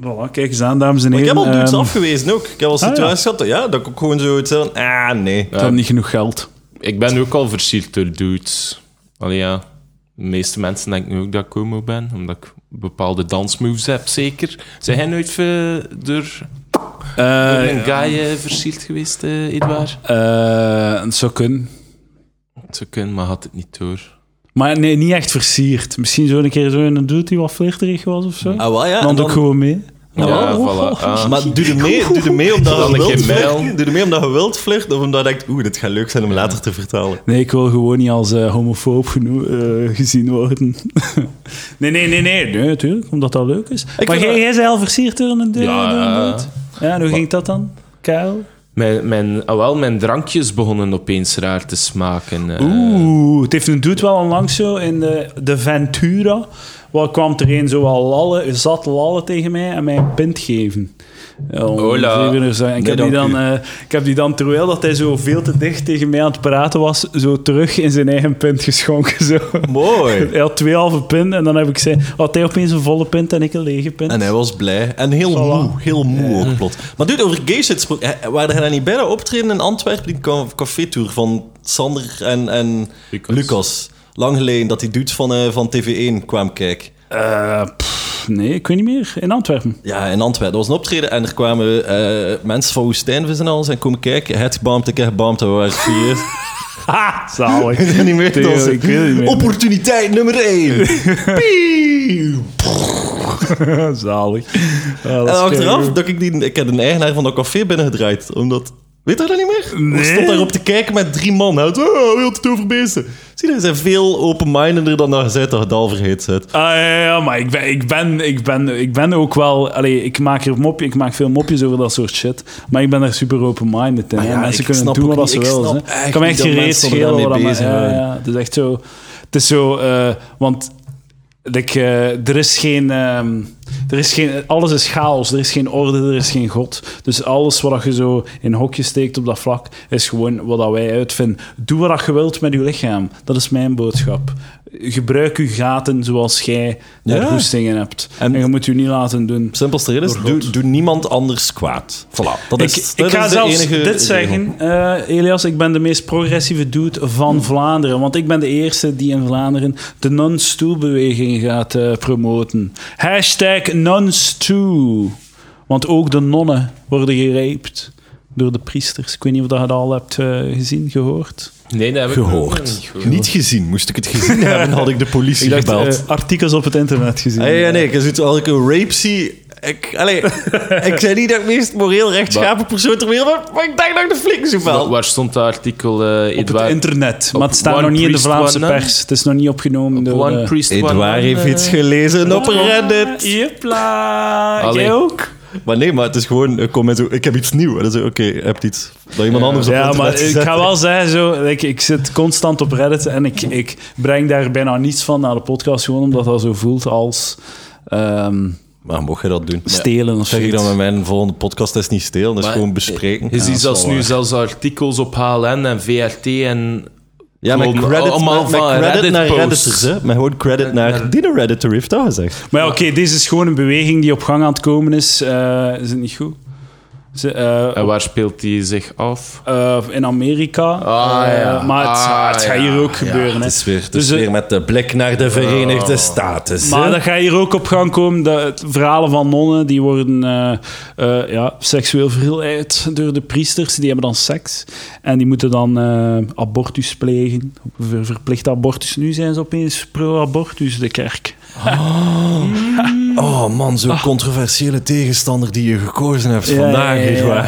Voilà, kijk eens aan, dames en Maar ik heren. heb al dudes Ehm, afgewezen ook. Ik heb al ah, ja. situaties gehad, dat- ja, dat ik ook gewoon zo hetzelfde... Ah, nee. Ik heb niet genoeg geld. Ik ben ook al versierd door dudes. Allee, ja. De meeste mensen denken ook dat ik homo ben, omdat ik bepaalde dansmoves heb, zeker. Zijn jij nooit eh, door, door een guy eh, versierd geweest, eh Edouard? Eh, het zou kunnen. Het zou kunnen, maar had het niet door. Maar nee, niet echt versierd. Misschien zo een keer zo een dude die wat flirterig was of zo. Ah, wel, ja. dan doe dan- ik gewoon mee. Ja, Ja, voilà. Ah. Maar doe er mee, doe er mee omdat Dan je een wilt flirten? Doe er mee omdat je wilt flirten of omdat je denkt, oeh, dit gaat leuk zijn om later te vertellen. Nee, ik wil gewoon niet als eh, homofoob geno- eh, gezien worden. nee, nee, nee, nee, nee, natuurlijk, omdat dat leuk is. maar jij, jij zei al versierd door een deur. Ja, ja. hoe ging dat dan, Karel? Mijn, ah, wel, mijn drankjes begonnen opeens raar te smaken. eh. Oeh, het heeft een dude wel onlangs zo in de, de Ventura. Wat kwam er een zo al lallen, zat lallen tegen mij en mij een pint geven. Hola. ik, Nee, heb die dan, eh, ik heb die dan, terwijl dat hij zo veel te dicht tegen mij aan het praten was, zo terug in zijn eigen pint geschonken. Zo. Mooi. Hij had twee halve pint en dan heb ik zei, had hij opeens een volle pint en ik een lege pint. En hij was blij. En heel moe. Heel moe ook plots. Maar dude, over gay shit gesproken. eh, Waren hij dan niet bij dat optreden in Antwerpen? Die ca- café-tour van Sander en, en Lucas. Lucas. Lang geleden dat die dudes van, eh, van TV1 kwam kijken. Eh, pff, nee, ik weet niet meer. In Antwerpen. Ja, in Antwerpen. Dat was een optreden en er kwamen eh, mensen van Woestijnvis en alles en komen kijken. Het gebaamd, ik heb gebaamd, en we waren vier. Ha, zalig. Ik weet niet meer. Theo, ik weet niet meer. Opportuniteit nummer 1. zalig. Dat En achteraf, dat ik, die, ik heb een eigenaar van dat café binnengedraaid. Omdat... Weet je dat niet meer? Nee. Ik stond daarop te kijken met drie man. Hij had, oh, wil het over beesten. Zie je, ze zijn veel open-mindeder dan dat je zei dat je het al vergeet zet. Ah, ja, ja, maar ik ben, ik ben, ik ben, ik ben ook wel... Allee, ik maak er mopje, ik maak veel mopjes over dat soort shit. Maar ik ben daar super open-minded in. Ah ja, Mensen kunnen doen wat ze willen. Ik kan me echt er schelen wat bezig ja, ja, Het is echt zo... Het is zo... eh, want... Ik, eh, er is geen... ehm, er is geen... Alles is chaos. Er is geen orde, er is geen god. Dus alles wat je zo in hokjes steekt op dat vlak, is gewoon wat wij uitvinden. Doe wat je wilt met je lichaam. Dat is mijn boodschap. Gebruik je gaten zoals jij daar Ja. goestingen hebt. En, En- je moet je niet laten doen. Simpelste reden is, doe, doe niemand anders kwaad. Voilà. Dat is, ik, dat ik ga is zelfs enige dit zeggen, eh, Elias. Ik ben de meest progressieve dude van Vlaanderen. Want ik ben de eerste die in Vlaanderen de non-stoelbeweging gaat eh, promoten. Hashtag nonstoe. Want ook de nonnen worden gerijpt door de priesters. Ik weet niet of dat je dat al hebt eh, gezien, gehoord. Nee, dat heb ik Gehoord. niet gehoord. Niet gezien. Moest ik het gezien hebben, had ik de politie Ik dacht, gebeld. eh, artikels op het internet gezien. Ah, ja, nee, ik zit als ik een rape zie. Ik, allee, ik zei niet dat ik het meest moreel rechtschapen persoon ter wereld ben, maar ik denk dat ik de flikken zo Waar, wel. waar stond dat artikel, eh op het internet. op Maar het staat nog niet in de Vlaamse One pers. Het is nog niet opgenomen door... One Priest, Edouard Nun, heeft iets gelezen op Reddit. Jepla. Jij ook? Maar nee, maar het is gewoon, ik kom met zo, ik heb iets nieuws. En dan zeg ik, oké, je hebt iets dat iemand anders op Ja, maar ik ga wel zeggen, zo, like, ik zit constant op Reddit en ik, ik breng daar bijna niets van naar de podcast, gewoon omdat dat zo voelt als ehm, Maar mocht je dat doen? stelen of Zeg ik dan met mijn volgende podcast, is niet stelen, dat is Maar, gewoon bespreken. Je ziet zelfs nu zelfs artikels op HLN en VRT en... Ja, met Gewoon credit, allemaal met, met van credit Reddit naar posts. Redditors, hè. Met gewoon credit naar... naar- Die een Redditor heeft dat gezegd. Maar ja, oké, deze is gewoon een beweging die op gang aan het komen is. Eh, is het niet goed? Ze, eh, En waar speelt die zich af? eh, in Amerika. Ah, Eh, ja. Maar het, Ah, het gaat ja. hier ook gebeuren. het hè. is weer, het Dus, is weer met de blik naar de Verenigde Oh. Staten. Maar dat gaat hier ook op gang komen. De verhalen van nonnen die worden eh, eh, ja, seksueel verleid door de priesters. Die hebben dan seks. En die moeten dan eh, abortus plegen. Ver- Verplicht abortus. Nu zijn ze opeens pro-abortus, de kerk. Oh man, zo'n controversiële tegenstander die je gekozen hebt Ja, vandaag. ja, ja,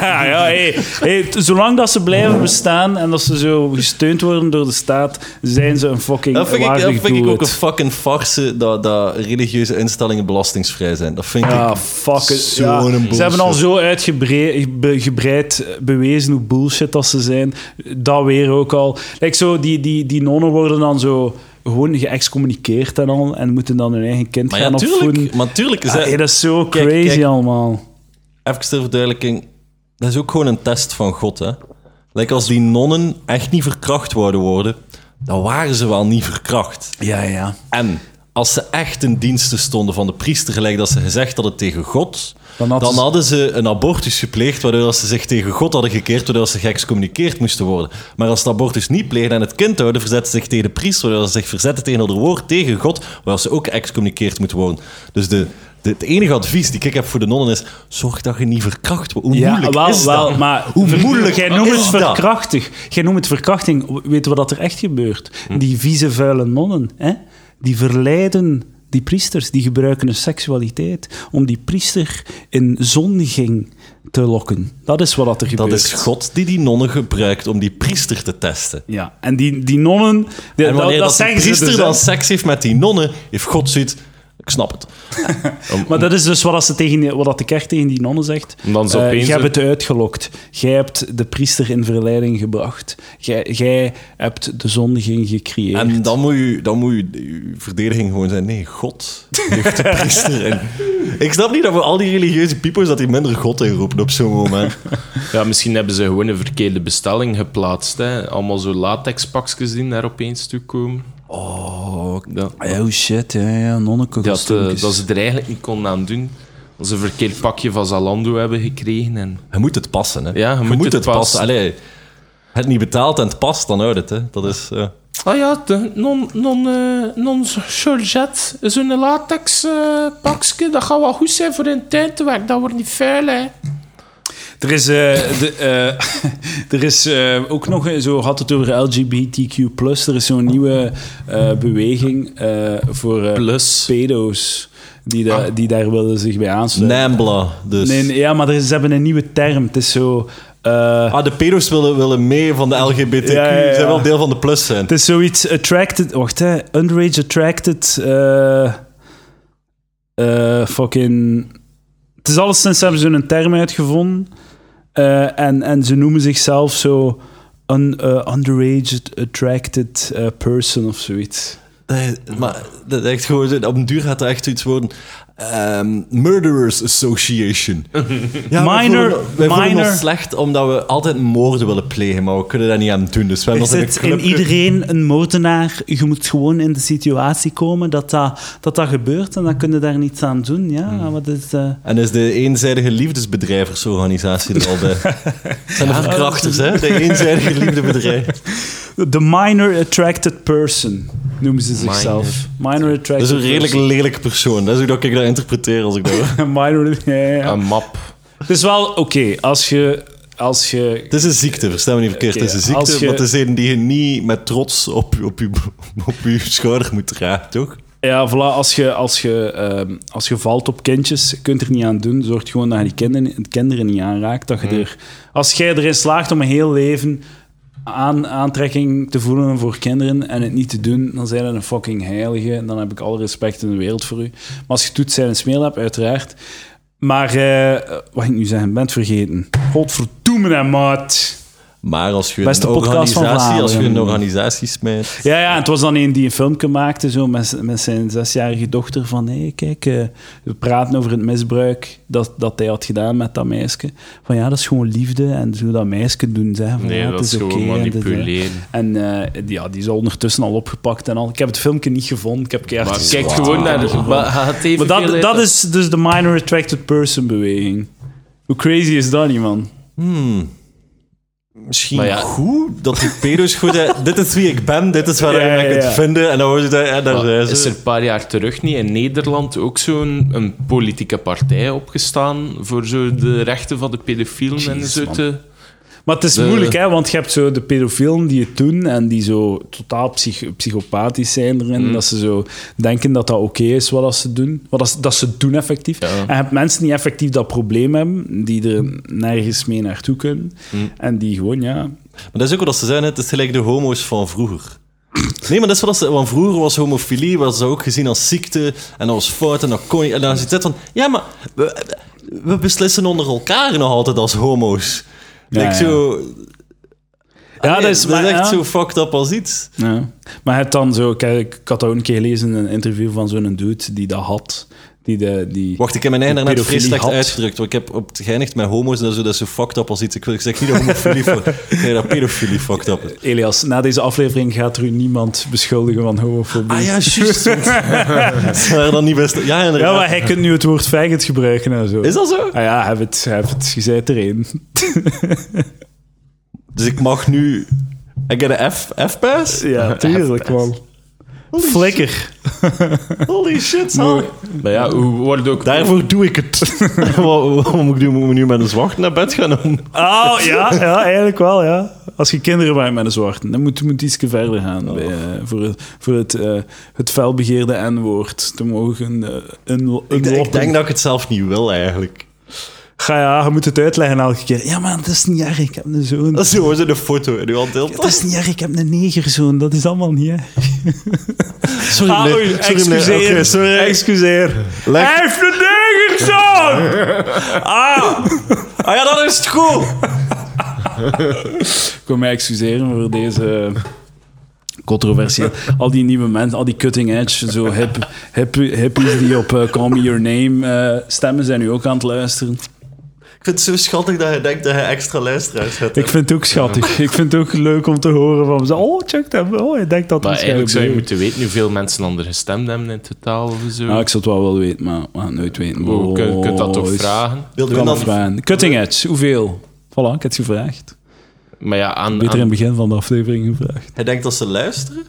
ja, ja hey, hey, zolang dat ze blijven bestaan en dat ze zo gesteund worden door de staat, zijn ze een fucking Dat vind, ik, dat vind ik ook een fucking farce dat, dat religieuze instellingen belastingsvrij zijn. Dat vind Ja, ik fuck zo'n Ja, bullshit. ze hebben al zo uitgebreid bewezen hoe bullshit dat ze zijn. Dat weer ook al. Like zo, die, die, die nonnen worden dan zo gewoon geëxcommuniceerd en al. En moeten dan hun eigen kind Maar ja, gaan opvoeden. maar tuurlijk is dat... hey, dat is zo Kijk, crazy kijk. allemaal. Even ter verduidelijking. Dat is ook gewoon een test van God, hè. Like als die nonnen echt niet verkracht wouden worden, dan waren ze wel niet verkracht. Ja, ja. En als ze echt in diensten stonden van de priester, gelijk dat ze gezegd hadden tegen God, Dan dan, hadden ze- hadden ze een abortus gepleegd, waardoor ze zich tegen God hadden gekeerd, waardoor ze geëxcommuniceerd moesten worden. Maar als ze de abortus niet pleegden en het kind houden, verzetten ze zich tegen de priester, waardoor ze zich verzetten tegen het woord, tegen God, waardoor ze ook geëxcommuniceerd moeten worden. Dus de, de, het enige advies die ik heb voor de nonnen is, zorg dat je niet verkracht wordt. Hoe Ja, moeilijk wel, is wel, dat? maar Hoe moeilijk Jij noemt het verkrachtig. Jij noemt het verkrachting. Weet je wat er echt gebeurt? Hm. Die vieze, vuile nonnen, hè? die verleiden die priesters. Die gebruiken hun seksualiteit om die priester in zondiging te lokken. Dat is wat er gebeurt. Dat is God die die nonnen gebruikt om die priester te testen. Ja, en die, die nonnen... die- En wanneer dat, dat, ze priester dus, dan seks heeft met die nonnen, heeft God zoiets... Ik snap het. Maar dat is dus wat, als ze tegen, wat dat de kerk tegen die nonnen zegt. En dan zo Eh, jij een- hebt het uitgelokt. Jij hebt de priester in verleiding gebracht. Jij, jij hebt de zondiging gecreëerd. En dan moet je, dan moet je, je verdediging gewoon zijn. Nee, God heeft de priester. En ik snap niet dat we al die religieuze piepers dat die minder God inroepen op zo'n moment. Ja, misschien hebben ze gewoon een verkeerde bestelling geplaatst. Hè. Allemaal zo latexpakjes die daar opeens toe komen. Oh, Dat, Oh shit, ja, ja, nonneke dat, eh, dat ze er eigenlijk niet konden aan doen. Dat ze een verkeerd pakje van Zalando hebben gekregen. En... je moet het passen, hè. Ja, je moet het passen. Allee, het niet betaalt en het past, dan houdt het, hè. Dat is... eh, Ah ja, de non, non, eh, non Georgette, zo'n latex eh, pakje, dat gaat wel goed zijn voor te werken. Dat wordt niet vuil, hè. Er is, eh, de, eh, er is eh, ook nog, zo had het over LGBTQ+, er is zo'n nieuwe eh, beweging eh, voor Plus. pedo's die, da- Ah. die daar willen zich bij aansluiten. Nambla, dus... Nee, nee, ja, maar er is- ze hebben een nieuwe term. Het is zo... eh, Ah, de pedo's willen, willen mee van de LGBTQ. Ja, ja, ja. Ze zijn wel deel van de plus zijn. Het is zoiets attracted... Wacht, hè. Underage attracted... eh eh, fucking... Het is alleszins hebben ze een term uitgevonden. Eh, en, en ze noemen zichzelf zo... Een eh, underage attracted eh, person of zoiets. Dat maar dat echt gewoon, op een duur gaat dat echt zoiets worden. Ehm, Murderers Association. Ja, wij Minor- voelen, wij voelen minor- ons slecht omdat we altijd moorden willen plegen, maar we kunnen dat niet aan doen. Dus we Er hebben ons in iedereen een moordenaar. Je moet gewoon in de situatie komen dat dat, dat, dat gebeurt en dan kun je daar niets aan doen. Ja, wat is... eh, En is de eenzijdige liefdesbedrijversorganisatie er al bij? Het zijn de verkrachters, hè? De eenzijdige liefdebedrijf. The minor attracted person noemen ze zichzelf. Minor attracted Dat is een redelijk lelijk persoon. Dat is hoe dat ik dat interpreteer als ik dat hoor. minor, ja. Een map. Het is wel oké als je. Als je Het is een ziekte, versta me niet verkeerd. Het is een ziekte, je- maar het is een die je niet met trots op, op, je, op je schouder moet dragen, toch? ja, voilà, als je, als, je, ehm, als je valt op kindjes, je kunt er niet aan doen. Zorg gewoon dat je die kinderen, kinderen niet aanraakt. Dat je er, als jij erin slaagt om een heel leven aan, aantrekking te voelen voor kinderen en het niet te doen, dan zijn je een fucking heilige. Dan heb ik alle respect in de wereld voor u. Maar als je doet, zijn een smeel uiteraard. Maar, eh, wat ik nu zeggen? Ben het vergeten. Godverdomme, hè, maat. Maar als je Beste een organisatie, als je een organisatie smijt... Ja, ja, het was dan een die een filmpje maakte zo met, met zijn zesjarige dochter van hé, kijk, eh, we praten over het misbruik dat, dat hij had gedaan met dat meisje. Van ja, dat is gewoon liefde en zo dat meisje doen. Zeg, van, Nee, ja, dat is oké gewoon en dit, eh. manipuleren. En eh, die- ja, die is ondertussen al opgepakt en al. Ik heb het filmpje niet gevonden, ik heb keihard kijk gewoon naar de... Maar Maar dat, dat is dus de minor attracted person beweging. Hoe crazy is dat niet, man? Hmm. Misschien Maar ja- goed dat die pedo's goed... hè, dit is wie ik ben, dit is waar Ja, ja, kunt ja. vinden. En dan word je daar... En daar zijn is er een paar jaar terug niet in Nederland ook zo'n een politieke partij opgestaan voor zo de rechten van de pedofielen en zo man. te... Maar het is De- moeilijk, hè, want je hebt zo de pedofielen die het doen en die zo totaal psych- psychopathisch zijn erin. Mm. Dat ze zo denken dat dat oké is wat ze doen. Wat dat, ze- dat ze doen effectief. Ja. En je hebt mensen die effectief dat probleem hebben, die er nergens mee naartoe kunnen. Mm. En die gewoon, ja... Maar dat is ook wat ze zijn, hè. het is gelijk de homo's van vroeger. Nee, maar dat is wat ze... Want vroeger was homofilie was dat ook gezien als ziekte en was fout en dat kon je... En dan zit het van... Ja, maar we, we beslissen onder elkaar nog altijd als homo's. Ja, Like zo... Ja, Nee, dat is, maar, echt zo fucked up als iets. Ja. Maar je hebt dan zo... Kijk, ik had ook een keer gelezen in een interview van zo'n dude die dat had. Die de... Die, Wacht, ik heb mijn eigen net Pedofilie vrij slecht had. uitgedrukt. Want ik heb op het geëindigd met homo's en zo, dat is zo fucked up als iets. Ik, wil, ik zeg niet dat homofilie... ik zeg dat pedofilie fucked up is. Elias, na deze aflevering gaat er u niemand beschuldigen van homofobie. Ah ja, juist. er dan niet best... Ja, inderdaad. Ja, maar hij kunt nu het woord faggot gebruiken en zo. Is dat zo? Ah ja, hij heeft het, hij heeft het gezegd erin. Dus ik mag nu... I get a F, F-pass? Ja, tuurlijk, man. Flikker. Holy shit. Maar ja, hoe wordt ook... Daarvoor doe ik het. wat, wat moet ik doen? Moet ik nu met een zwart naar bed gaan? Om... Oh, ja, ja, eigenlijk wel, ja. Als je kinderen maakt met een zwarte, dan moet je moet iets verder gaan bij, eh, voor, het- voor het, eh, het felbegeerde N-woord te mogen eh een, Ik, ik denk dat ik het zelf niet wil, eigenlijk. Ga ja, je moet het uitleggen elke keer. Ja, maar dat is niet erg, ik heb een zoon. Dat is gewoon zo'n foto in uw hand. Dat is niet erg, ik heb een negerzoon. Dat is allemaal niet erg. Sorry, Ah, Sorry, excuseer. Oké, sorry. Excuseer. Leg- Hij heeft een negerzoon! Ah! ah ja, dat is het goed. Ik wil mij excuseren voor deze controversieel. Al die nieuwe mensen, al die cutting edge, zo hip, hip, hippies die op eh, Call Me Your Name eh, stemmen, zijn nu ook aan het luisteren. Ik vind het zo schattig dat je denkt dat je extra luisteraars hebt. Ik vind het ook schattig. Ik vind het ook leuk om te horen van ze. Oh, check dat. Oh, ik denk dat Maar het eigenlijk zou je moeten weten hoeveel mensen ander gestemd hebben in totaal of zo. Nou, ik zou het wel wel weten, maar we gaan nooit weten. Kun je kunt dat toch is- vragen? Wilde kan dan... vragen. Cutting edge, hoeveel? Voilà, ik heb het gevraagd. Maar ja, aan, Beter in het begin van de aflevering gevraagd. Hij denkt dat ze luisteren?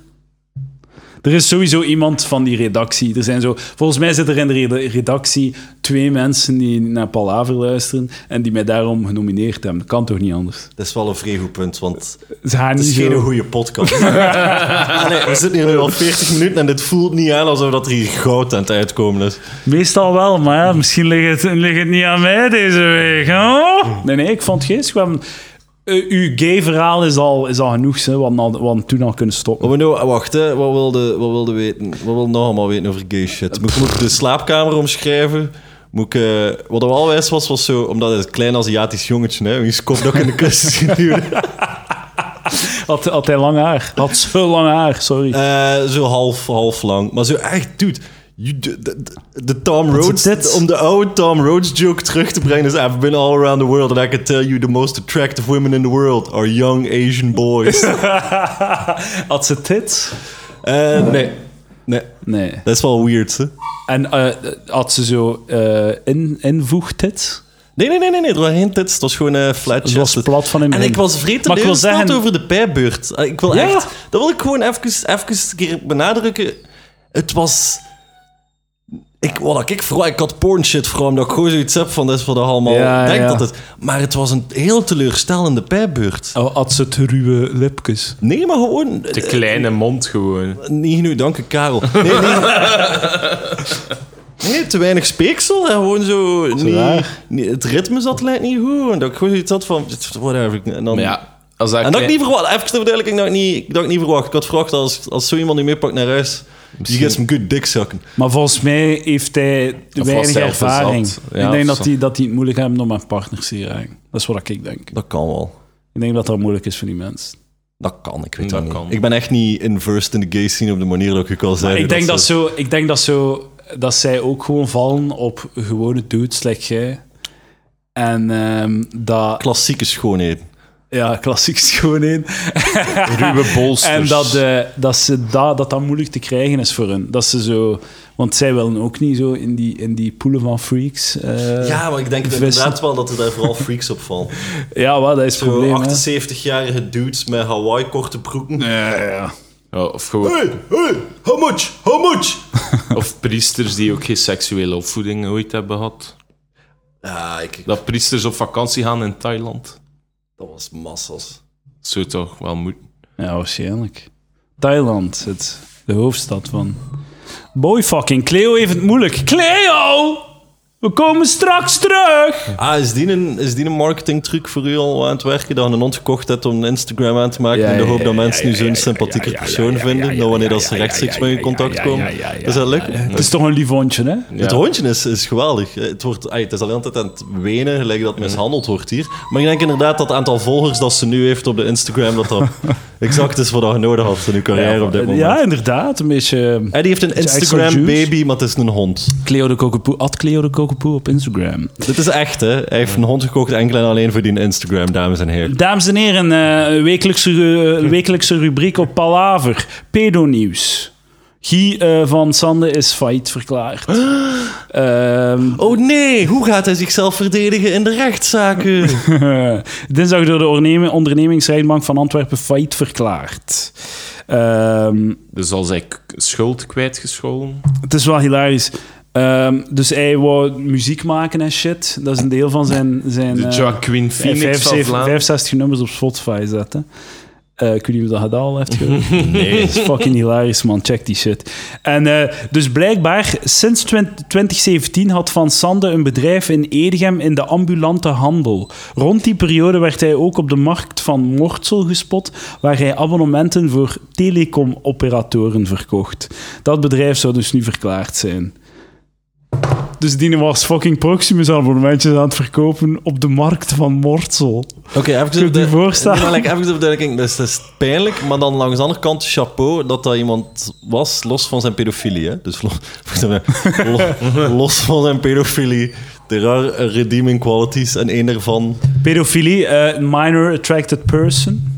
Er is sowieso iemand van die redactie. Er zijn zo, volgens mij zitten er in de reda- redactie twee mensen die naar Palaver luisteren en die mij daarom genomineerd hebben. Dat kan toch niet anders? Dat is wel een vrij goed punt, want Ze gaan het niet is geen zo... goede podcast. Ah, nee, we zitten hier nu al 40 minuten en dit voelt niet aan alsof dat er hier goud aan het uitkomen is. Meestal wel, maar ja, misschien ligt het, ligt het niet aan mij deze week. hè? Nee, nee, ik vond het geest. We hebben- eh, uw gay-verhaal is al, is al genoeg, hè. Hadden, al, we hadden toen al kunnen stoppen. Wat we nou, wacht, hè. Wat wilde, wat wilde weten? Wat wil nog allemaal weten over gay shit? Moet, ik- moet ik de slaapkamer omschrijven? Moet ik, eh, wat er wel wijs was, was zo, omdat het een klein Aziatisch jongetje, hè, wiens kop ook in de kust geduwd. Had, had hij lang haar? Had zo lang haar, sorry. Eh, zo half, half lang. Maar zo echt, dude. You- De, de, de Tom Rhodes, om de oude Tom Rhodes joke terug te brengen, is I've been all around the world and I can tell you the most attractive women in the world are young Asian boys. Had ze tits? Eh, nee. Nee. Nee. Dat is wel weird, hè? En eh, had ze zo eh in, invoegtits? Nee, nee, nee, nee, nee. Er waren geen tits. Het was gewoon eh flat Het was plat van het En ik was Maar ik wil zeggen- over de pijbeurt. Ik wil Ja. echt... Dat wil ik gewoon even, even een keer benadrukken. Het was... Ik, wat ik vooral... Ik had porn shit vooral, omdat ik gewoon zoiets heb van... Dat is wat ik allemaal Ja, denk ja. dat het... Maar het was een heel teleurstellende pijbeurt. Oh, had ze te ruwe lipjes? Nee, maar gewoon... de kleine mond gewoon. Niet genoeg, dank u, Karel. Nee, nee. Nee, te weinig speeksel. En gewoon zo... niet- het ritme zat lijkt niet goed. En dat ik gewoon zoiets had van... Whatever. En dan... Maar ja, als dat En dat ik niet verwacht, even ter verduidelijking, dat ik niet, dat ik niet verwacht. Ik had verwacht als, als zo iemand die meepakt naar huis, die gaat some good dick sucken. Maar volgens mij heeft hij weinig hij ervaring. Ja, ik denk dat hij dat die het moeilijk hebben om aan partners te raken. Dat is wat ik denk. Dat kan wel. Ik denk dat dat moeilijk is voor die mensen. Dat kan, ik weet Dat dat, niet. kan. Ik ben echt niet inversed in de gay scene op de manier dat ik al zei. ik, denk dat zo, ik denk dat, zo, dat zij ook gewoon vallen op gewone dudes, like jij. En ehm, dat... Klassieke schoonheid. Ja, klassiek schoonheid. ruwe bolsters. En dat, eh, dat, ze dat, dat dat moeilijk te krijgen is voor hun. Dat ze zo... Want zij willen ook niet zo in die, in die poelen van freaks. eh, Ja, maar ik denk vissen. inderdaad wel dat er daar vooral freaks op vallen. ja wat, dat is het Zo probleem. hè. 78-jarige dudes met Hawaii-korte broeken. Ja, ja. Ja, of, gewoon, Hey, hey, how much, how much? of priesters die ook geen seksuele opvoeding ooit hebben gehad. Ja, ik, Dat priesters op vakantie gaan in Thailand. Dat was massas. Zou toch wel moeten. Ja, waarschijnlijk. Thailand, het, de hoofdstad van... Boyfucking, Cleo heeft het moeilijk. Cleo! We komen straks terug. Ah, is die, een, is die een marketingtruc voor u al aan het werken? Dat je een hond gekocht hebt om een Instagram aan te maken Ja, in de hoop ja, dat ja, mensen ja, nu zo'n ja, sympathieker persoon vinden, ja, dan wanneer ja, dat ze rechtstreeks ja, met je in contact ja, komen. ja, ja, ja, Is dat leuk? ja. Het is toch een lief hondje, hè? Het hondje is, is geweldig. Het, wordt, ay, het is al de hele tijd aan het wenen, gelijk dat het mishandeld wordt hier. Maar ik denk inderdaad dat het aantal volgers dat ze nu heeft op de Instagram, dat dat exact is wat je nodig had in je carrière op dit moment. Ja, inderdaad. Een beetje En die heeft een extra Instagram juice. baby, maar het is een hond. Cleo de Kokopoe. At Cleo de op Instagram. Dit is echt, hè. Hij heeft een hond gekocht enkel en alleen voor die Instagram, dames en heren. Dames en heren, eh, wekelijkse, eh, wekelijkse rubriek op Palaver. Pedonieuws. Guy eh, van Sande is failliet verklaard. Ehm, Oh nee, hoe gaat hij zichzelf verdedigen in de rechtszaken? dinsdag door de ondernemi- ondernemingsrijbank van Antwerpen failliet verklaard. Ehm, Dus als hij schuld kwijtgescholden. het is wel hilarisch. Ehm, dus hij wou muziek maken en shit. Dat is een deel van zijn... zijn De eh, Joaquin heeft Phoenix van 65 Vlaanderen. 65 nummers op Spotify zetten. Eh ik weet niet of dat gedaan al heeft gehoord. Nee. Dat is fucking hilarisch, man. Check die shit. En eh, dus blijkbaar, sinds 20 2017 had Van Sande een bedrijf in Edegem in de ambulante handel. Rond die periode werd hij ook op de markt van Mortsel gespot, waar hij abonnementen voor telecomoperatoren verkocht. Dat bedrijf zou dus nu verklaard zijn. Dus die was fucking Proximus abonnementjes aan het verkopen op de markt van Mortsel. Oké, even de- je voorstellen? Nee, maar like, even de verduidelijking. Dus het is pijnlijk, maar dan langs de andere kant chapeau dat dat iemand was, los van zijn pedofilie. Hè? Dus los, lo- los van zijn pedofilie. Er are redeeming qualities en één daarvan... Pedofilie, eh, minor attracted person.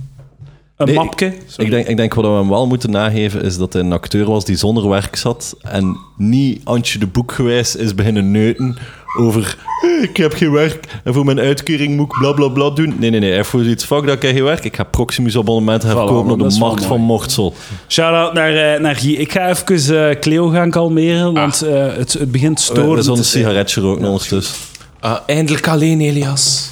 Een Nee, mapke. Ik denk, ik denk wat we hem wel moeten nageven is dat hij een acteur was die zonder werk zat en niet Antje de Boekgewijs is beginnen neuten over "Eh, ik heb geen werk en voor mijn uitkering moet ik bla bla bla doen. Nee, nee, nee. Hij voor zoiets, fuck dat ik geen werk. Ik ga Proximus abonnementen Voilà, verkopen op de markt van Mortsel. Shout-out naar, eh, naar Guy. Ik ga even eh, Cleo gaan kalmeren, want eh, het, het begint We, storend. we zullen een sigaretje roken ondertussen. Ah, eindelijk alleen, Elias.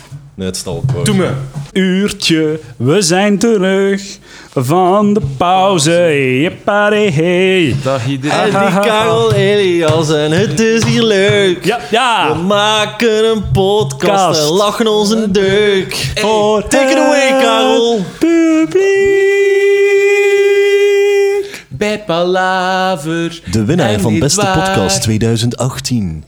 Doe me. Uurtje, we zijn terug van de pauze. Jeppade, hey. Dag En iedereen. die Karel Elias en het is hier leuk. Ja, We ja. maken een podcast Kast. en lachen ons een deuk. Voor Take it away, Karel. Publiek. Bij Palaver. De winnaar En van Beste. Podcast 2018.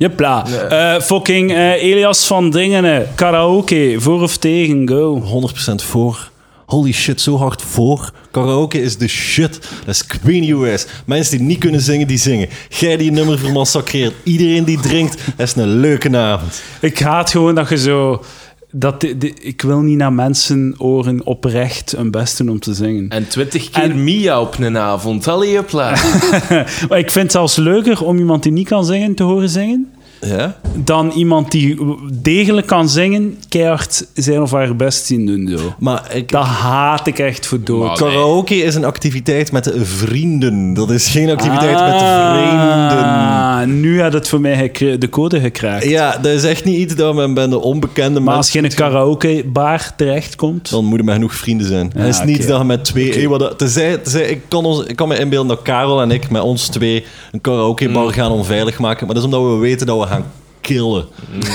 Jepla. Eh, fucking eh, Elias van Dingenen. Karaoke, voor of tegen, go. 100% voor. Holy shit, zo hard voor. Karaoke is de shit. Dat is Queen US. Mensen die niet kunnen zingen, die zingen. Jij die nummer vermassacreert. Iedereen die drinkt, dat is een leuke avond. Ik haat gewoon dat je zo... Dat ik wil niet naar mensen oren oprecht hun best doen om te zingen. En twintig keer En- Mia op een avond. Allee, hopla. Maar ik vind het zelfs leuker om iemand die niet kan zingen te horen zingen, Ja? dan iemand die degelijk kan zingen, keihard zijn of haar best zien doen. Zo. Maar ik, Dat haat ik echt voor dood. Karaoke is een activiteit met de vrienden. Dat is geen activiteit met de vreemden. Ah, nu had het voor mij de code gekraakt. Ja, dat is echt niet iets dat men bij de onbekende Maar als je in een karaokebar terechtkomt... Dan moet je met genoeg vrienden zijn. Ja, het is niet oké. dat je met twee... Tenzij, ik, kan ons, ik kan me inbeelden dat Karel en ik met ons twee een karaokebar Mm. gaan onveilig maken. Maar dat is omdat we weten dat we gaan killen. Mm.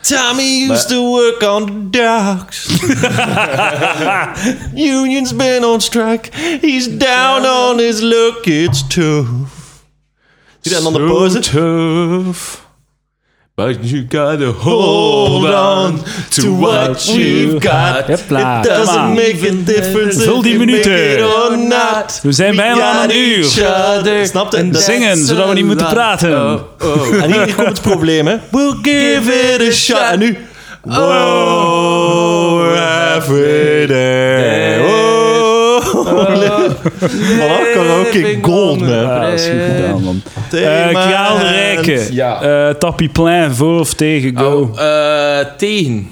Tommy used to work on the docks. Union's been on strike. He's down on his luck. It's tough. Zie je, en dan de So pauze. tough. But you gotta hold on to what you've got. Hopla, It doesn't make a difference Vul if die minuten. it or not. We zijn bijna aan got een uur. each other. Snap Dat- Zingen, zodat we niet moeten praten. Oh, oh. En hier, hier komt het probleem, hè. We'll give it a shot. En nu... Oh, we're halfway there. Oh. Voilà, karaoke gold, man. Ja, dat is goed gedaan, man. Eh Kraal de. Rijken. Ja. Eh, Tappie Plein, voor of tegen, go. Oh, eh, tegen.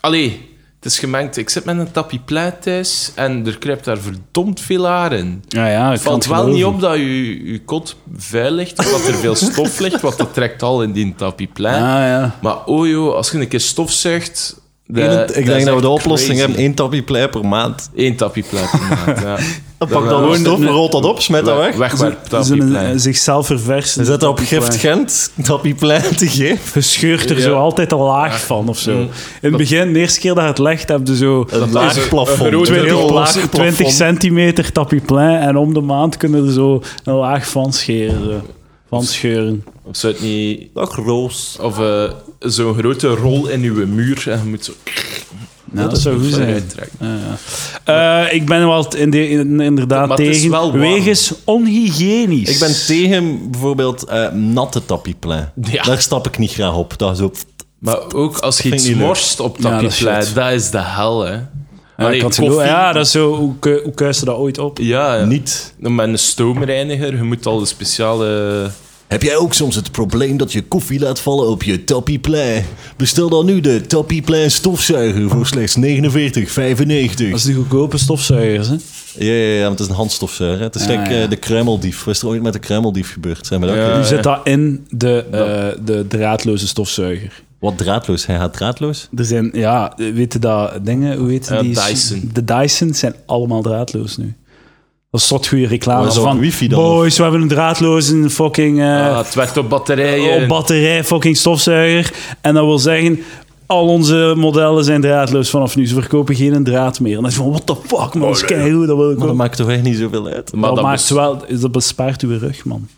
Allee, het is gemengd. Ik zit met een tapieplein thuis en er kruipt daar verdomd veel haar in. ja, ja, ik Het kan valt het wel niet geloven. op dat je, je kot vuil ligt, of dat er veel stof ligt, want dat trekt al in die tapieplein. Ah, ja. Maar oh joh, als je een keer stofzuigt, De- Eén- dat ik denk dat we de oplossing crazy. hebben. één tappie plei per maand. Eén tapieplet per maand, ja. Dan pak dan gewoon een stof, rolt dat op, smet dat weg. Wegwerp Zo'n tapieplet. een zichzelf verversen. Zet dat op Gift Gent, tappie plei te geven. Je scheurt er Ja. zo altijd een laag van of zo. Mm. In het begin, de eerste keer dat je het legt, heb je zo Een laag plafond. een grote Een heel 20, laag 20 plafond. centimeter tapiplein en om de maand kunnen er zo een laag van scheren. Zo. Van scheuren. Of zou het niet... Dag Roos. Of eh, zo'n grote rol in uw muur en je moet zo... Ja, dat zou goed zijn. eruit trekken. Ja. Eh, ik ben wel in de, in- inderdaad Maar het is tegen. wel warm. Wegens onhygiënisch. Ik ben tegen bijvoorbeeld eh, natte tappie plei. Ja. Daar stap ik niet graag op. Dat is zo... Maar ook als je vind iets ik niet leuk. morst op Ja, dat is tapieplet, shit. dat is de hel, hè. Ja, Allee, ik had zo- koffie- ja, dat is zo. Hoe, hoe kuist je dat ooit op? Ja, ja. Niet. Met een stoomreiniger, je moet al de speciale... Heb jij ook soms het probleem dat je koffie laat vallen op je tappie plei? Bestel dan nu de tappie plei stofzuiger voor slechts 49,95. Dat is de goedkope stofzuigers, hè? Ja, ja, ja, want het is een handstofzuiger. hè. Het is Ja, ja. eh, de kruimeldief. Wat is er ooit met de kruimeldief gebeurd? Zijn we dat Ja. ja. zit dat in de, eh, de draadloze stofzuiger. Wat draadloos? Hij gaat draadloos? Er zijn, ja, weet je dat dingen, hoe heet Ja, die? Dyson. De Dyson zijn allemaal draadloos nu. Dat is tot goede reclame. Dat van, wifi dan, boys, we hebben een draadloze fucking... eh, Ah, het werkt op batterijen. op batterij fucking stofzuiger. En dat wil zeggen, al onze modellen zijn draadloos vanaf nu. Ze verkopen geen draad meer. En dan is van, what the fuck, man, dat is keigoed, dat wil ik Maar dat maakt toch echt niet zoveel uit? maar dat, dat maakt wel, dat bespaart uw rug, man.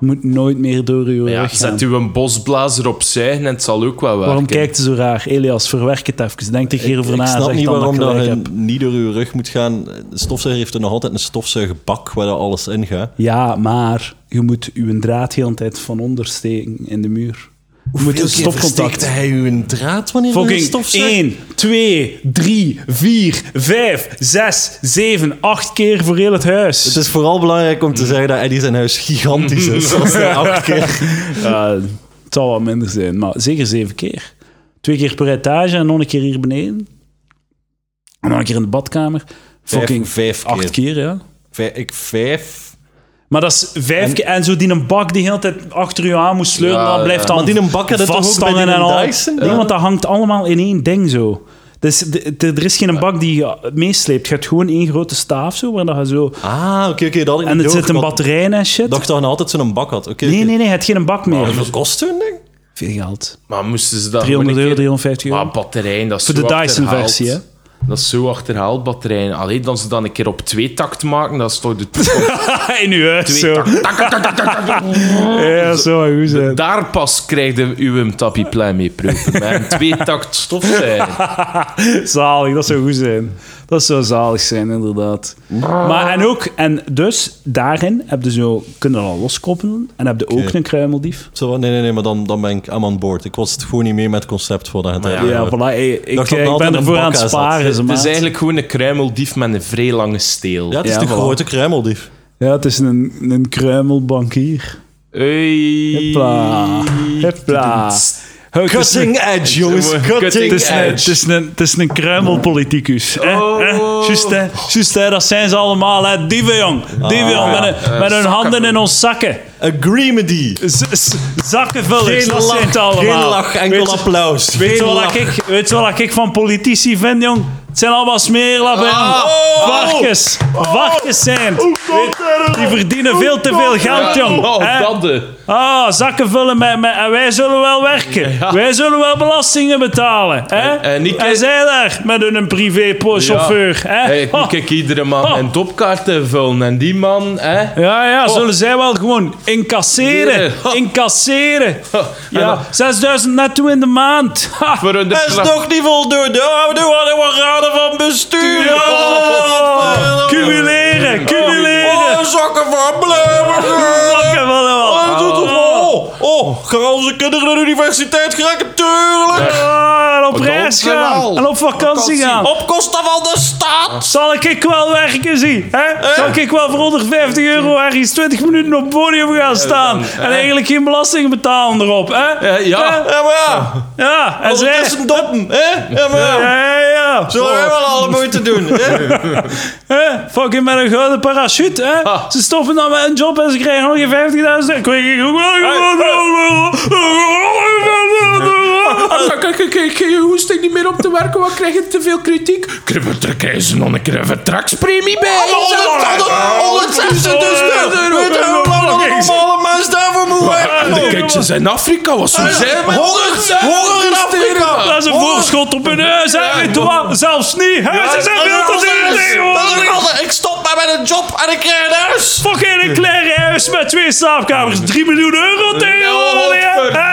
Je moet nooit meer door uw Ja, rug gaan. zet u een bosblazer opzij en het zal ook wel werken. Waarom kijkt je zo raar? Elias, verwerk het even. Denk er hierover Ik na. snap zeg niet dan waarom dat ik je niet door je rug moet gaan. De stofzuiger heeft er nog altijd een stofzuigerbak waar er alles in gaat. Ja, maar je moet uw draad heel de tijd van onder steken in de muur. Je moet een stopcontact. hij u een draad wanneer Fucking stofzuiger... 1, 2, 3, 4, 5, 6, 7, 8 keer voor heel het huis. Het is vooral belangrijk om te zeggen dat Eddie zijn huis gigantisch is. Als hij acht keer... Ja, het zal wat minder zijn, maar zeker 7 keer. Twee keer per etage en nog een keer hier beneden. En nog een keer in de badkamer. Fucking vijf keer. 8 keer, ja. Vijf, ik vijf... Maar dat is vijf En- keer. En zo die een bak die de hele tijd achter je aan moet sleuren, Ja, dan blijft ja. dan Maar die een bak had het toch ook vasthangen bij die en al. Dyson? Nee, Ja. want dat hangt allemaal in één ding zo. Dus de- de- er is geen bak die je meesleept. Je hebt gewoon één grote staaf zo, waar dat je zo... Ah, oké, oké. dat had ik En niet er zit een. Ik batterij in en shit. dacht dat hij altijd zo'n bak had. Oké, Nee, oké. nee, nee, je hebt geen bak meer. Hoeveel kost zo'n ding? Veel geld. Maar moesten ze dat 300 gewoon euro, een keer- 350 euro. Maar batterijen, dat is Voor de. Dyson-versie, hè. Dat is zo achterhaald, batterijen. Alleen dan ze dan een keer op twee takt maken, dat is toch de toekomst. in uw huis twee zo. takt. Ja, zijn. Daar pas krijg je uw tapieplein mee proeven. Met een twee takt stofzuiger. Zalig, dat zou goed zijn. Dat zou zalig zijn, inderdaad. Maar en ook, en dus daarin heb je zo, kunnen al loskoppelen en heb je ook Oké. een kruimeldief. Zo, nee, nee, nee, maar dan, dan ben ik I'm on board. Ik was het gewoon niet mee met het concept voordat het Maar ja, voilà. Hey, ik, dacht dat ik ben ervoor een aan het aan sparen, ze Het is eigenlijk gewoon een kruimeldief met een vrij lange steel. Ja, het is Ja, de voilà. grote kruimeldief. Ja, het is een, een kruimelbankier. Hey. Hopla. Hopla. Cutting edge, jongens. Cutting Cutting Het is, een, edge. het, is een, het is een kruimelpoliticus. hè, Oh. Juist. Dat zijn ze allemaal, hè. Dieven, jong. Dieven, jong. Met, hun- met hun handen in ons zakken. Agreemedy. Z- zakkenvullers, Geen dat zijn lach, het allemaal. geen lach, enkel applaus. Weet je Geen wat lach. ik, weet je wat ik van politici vind, jong? Het zijn allemaal smeerlappen. Ah. Varkens. Varkens zijn. het. Die verdienen veel te veel geld, jong. Oh, Hè? dat de. Ah, zakken vullen met, met... En wij zullen wel werken. Ja. Wij zullen wel belastingen betalen. Hè? En- en zij daar met hun privé-chauffeur. hè? Hey, ik Oh. iedere man Oh. een topkaart te vullen. En die man, hè? Ja, ja, zullen zij wel gewoon incasseren. Ja. Oh. Incasseren. En Ja, dan 6000 netto in de maand. Ha. Voor Dat is toch niet voldoende. Oh, we hadden wel raden van bestuur. Cumuleren, cumuleren. Oh, zakken van blijven. Zakken wel. Oh, oh, gaan onze kinderen naar de universiteit geraken? Tuurlijk. Ah, en op reis gaan. En op vakantie Vakantie. gaan. Op kosten van de staat. Zal ik wel werken, zie? Hè? Zal ik wel voor 150 euro ergens 20 minuten op het podium gaan staan? dan, en hè? eigenlijk geen belasting betalen erop, hè? Ja, ja. Ja, maar ja. Ja, en zij... Ondertussen doppen, hè? Ja, maar ja. Ja, ja, ja. Zullen wij wel alle moeite doen, hè? Hè? Fucking met een gouden parachute, hè? Ah. Ze stoppen dan met een job en ze krijgen nog geen 50.000 euro. Ik weet niet- ik, 不要打我老公我好害 ik geen hoesting niet meer om te werken, wat krijg je te veel kritiek? Daar krijgen ze nog een keer een vertrakspremie bij. Weet je hoe lang een normale mens daarvoor moet werken? De kindjes in Afrika, wat zo zijn met Honger, honger in Afrika! Dat is een voorschot op hun huis, je? Zelfs niet. Huizen zijn veel te duur. Ik stop maar met een job en ik krijg een huis! Fucking een klein huis met twee slaapkamers. 3 miljoen euro?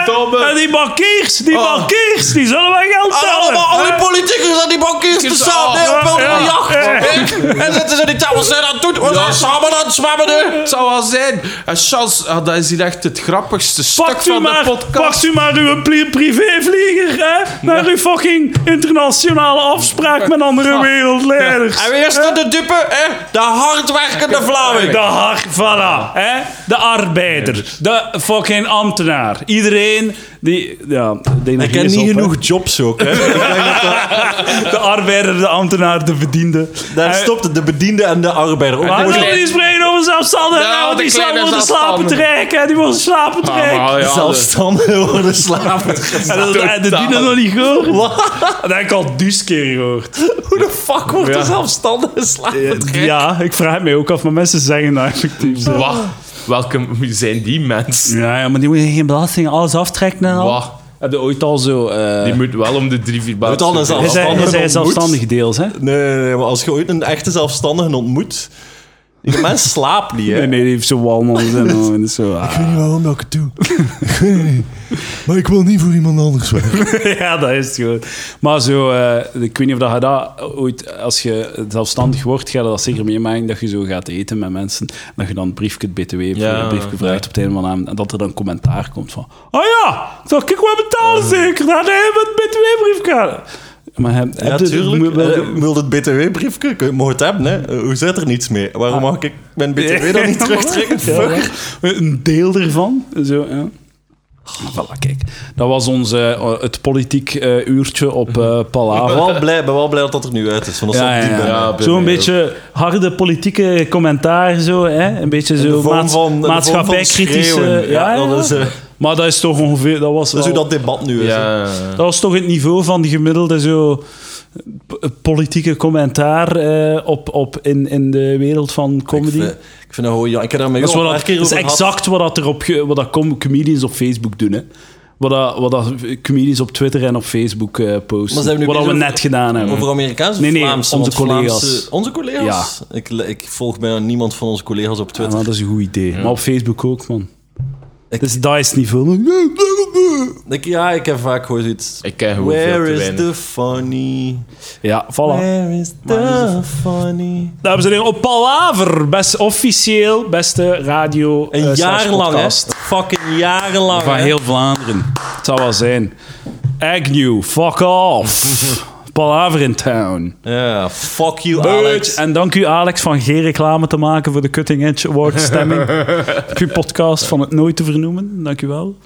Godverdomme. En die bankiers, die bankiers, die zullen wel geld Allemaal tellen. al die politicus en die bankiers te samen nee, op Ja, een ja, jacht. ja. En zitten ze die tafel zijn aan het doen. We zijn samen aan het zwemmen nu. Het zou wel zijn. En Charles, ah, dat is hier echt het grappigste stuk van maar, de podcast. pakt u maar uw pri- privévlieger, hè? Naar uw fucking internationale afspraak met andere wereldleiders. En wie is er de dupe? Hè? De hardwerkende Vlaming. De voilà. Hè? De arbeider. De fucking ambtenaar. Iedereen die... Ja, de Ik ken niet genoeg jobs ook. Hè. De arbeider, de ambtenaar, de bediende. Daar Eh, stopt het, de bediende en de arbeider. Ook Maar moet je spreken over zelfstandigen. Ja, want de die sla- kleine worden slapen hè. Die worden slapen te Ah, ja, Zelfstandigen worden slapen. En dat en de dienen nog niet gehoord. Dat heb ik al dus keer gehoord. Hoe de fuck wordt Ja. een zelfstandige slapen? Ja, ik vraag het mij ook af, maar mensen zeggen dat effectief. Welke wie zijn die mensen? Ja, ja, maar die moeten geen belasting, alles aftrekken en al. Wat? Heb je ooit al zo... eh Die moet wel om de drie, vier Moet al een baten. zelf- hij zei, hij zelfstandige zei ontmoet. zelfstandig deels, hè? Nee, nee, nee, maar als je ooit een echte zelfstandige ontmoet, die mens slaapt niet, hè. Nee, nee, die heeft zo walmans en al, en zo. ah. weet niet waarom dat ik het doe. Ik weet het niet. Maar ik wil niet voor iemand anders werken. ja, dat is het gewoon. Maar zo, eh, ik weet niet of dat je dat ooit, als je zelfstandig wordt, ga je dat zeker meemaken dat je zo gaat eten met mensen. En dat je dan een briefje BTW hebt, Ja, een briefje ja. vraagt op het einde van de avond. En dat er dan commentaar komt van: Oh ja, dat ik wel betalen zeker. Dan hebben we het BTW-briefje. Maar heb, Ja, heb je- tuurlijk. moet- wel- Eh, wil het btw-briefje? Het hebben, hè. Eh, Hoe zit er niets mee? Waarom mag ik mijn btw dan niet terugtrekken? Fuck. Een deel ervan. Zo, ja. Voilà, kijk. Dat was onze, eh, het politiek uurtje op eh Ik Palaver. ben wel blij, ben wel blij dat dat er nu uit is. Want dat Ja, ja, ja. bij Zo'n beetje harde politieke commentaar, zo, hè? een beetje zo maats- van- van maatschappijkritische. Ja, Ja, ja, dat is, maar dat is toch ongeveer. Dat was, Dat is hoe wel- dat debat nu is. hè. Ja. dat was toch het niveau van de gemiddelde zo, politieke commentaar eh, op, op in, in de wereld van Ik comedy. vind, ik vind dat gewoon... Ja, ik heb daar met Dat is, wat dat, dat is exact wat, dat er op, wat dat com- comedians op Facebook doen. Hè. Wat, dat, wat dat comedians op Twitter en op Facebook eh, posten. Maar zijn we nu wat dat we net gedaan hebben. Over Amerikaans of Nee, nee, Vlaamse? onze collega's. Vlaamse- onze collega's? Ik, ik volg bijna niemand van onze collega's op Ja, Twitter. maar dat is een goed idee. Maar op Facebook ook, man. Ik- Dus dat is niveau. Ik, ja, ik heb vaak gewoon zoiets... Ik ken gewoon veel Where te is weinig. the funny? Ja, voilà. Where is the funny? Dames en heren, op Palaver, best officieel beste radio Een eh, jaar slash lang, hè? Fucking jarenlang, Van hè? heel Vlaanderen. Het zou wel zijn. Agnew, fuck off. Palaver in town. Ja, fuck you, Alex. Alex. En dank u, Alex, van geen reclame te maken voor de Cutting Edge Award stemming. op uw podcast van het nooit te vernoemen. Dank u wel.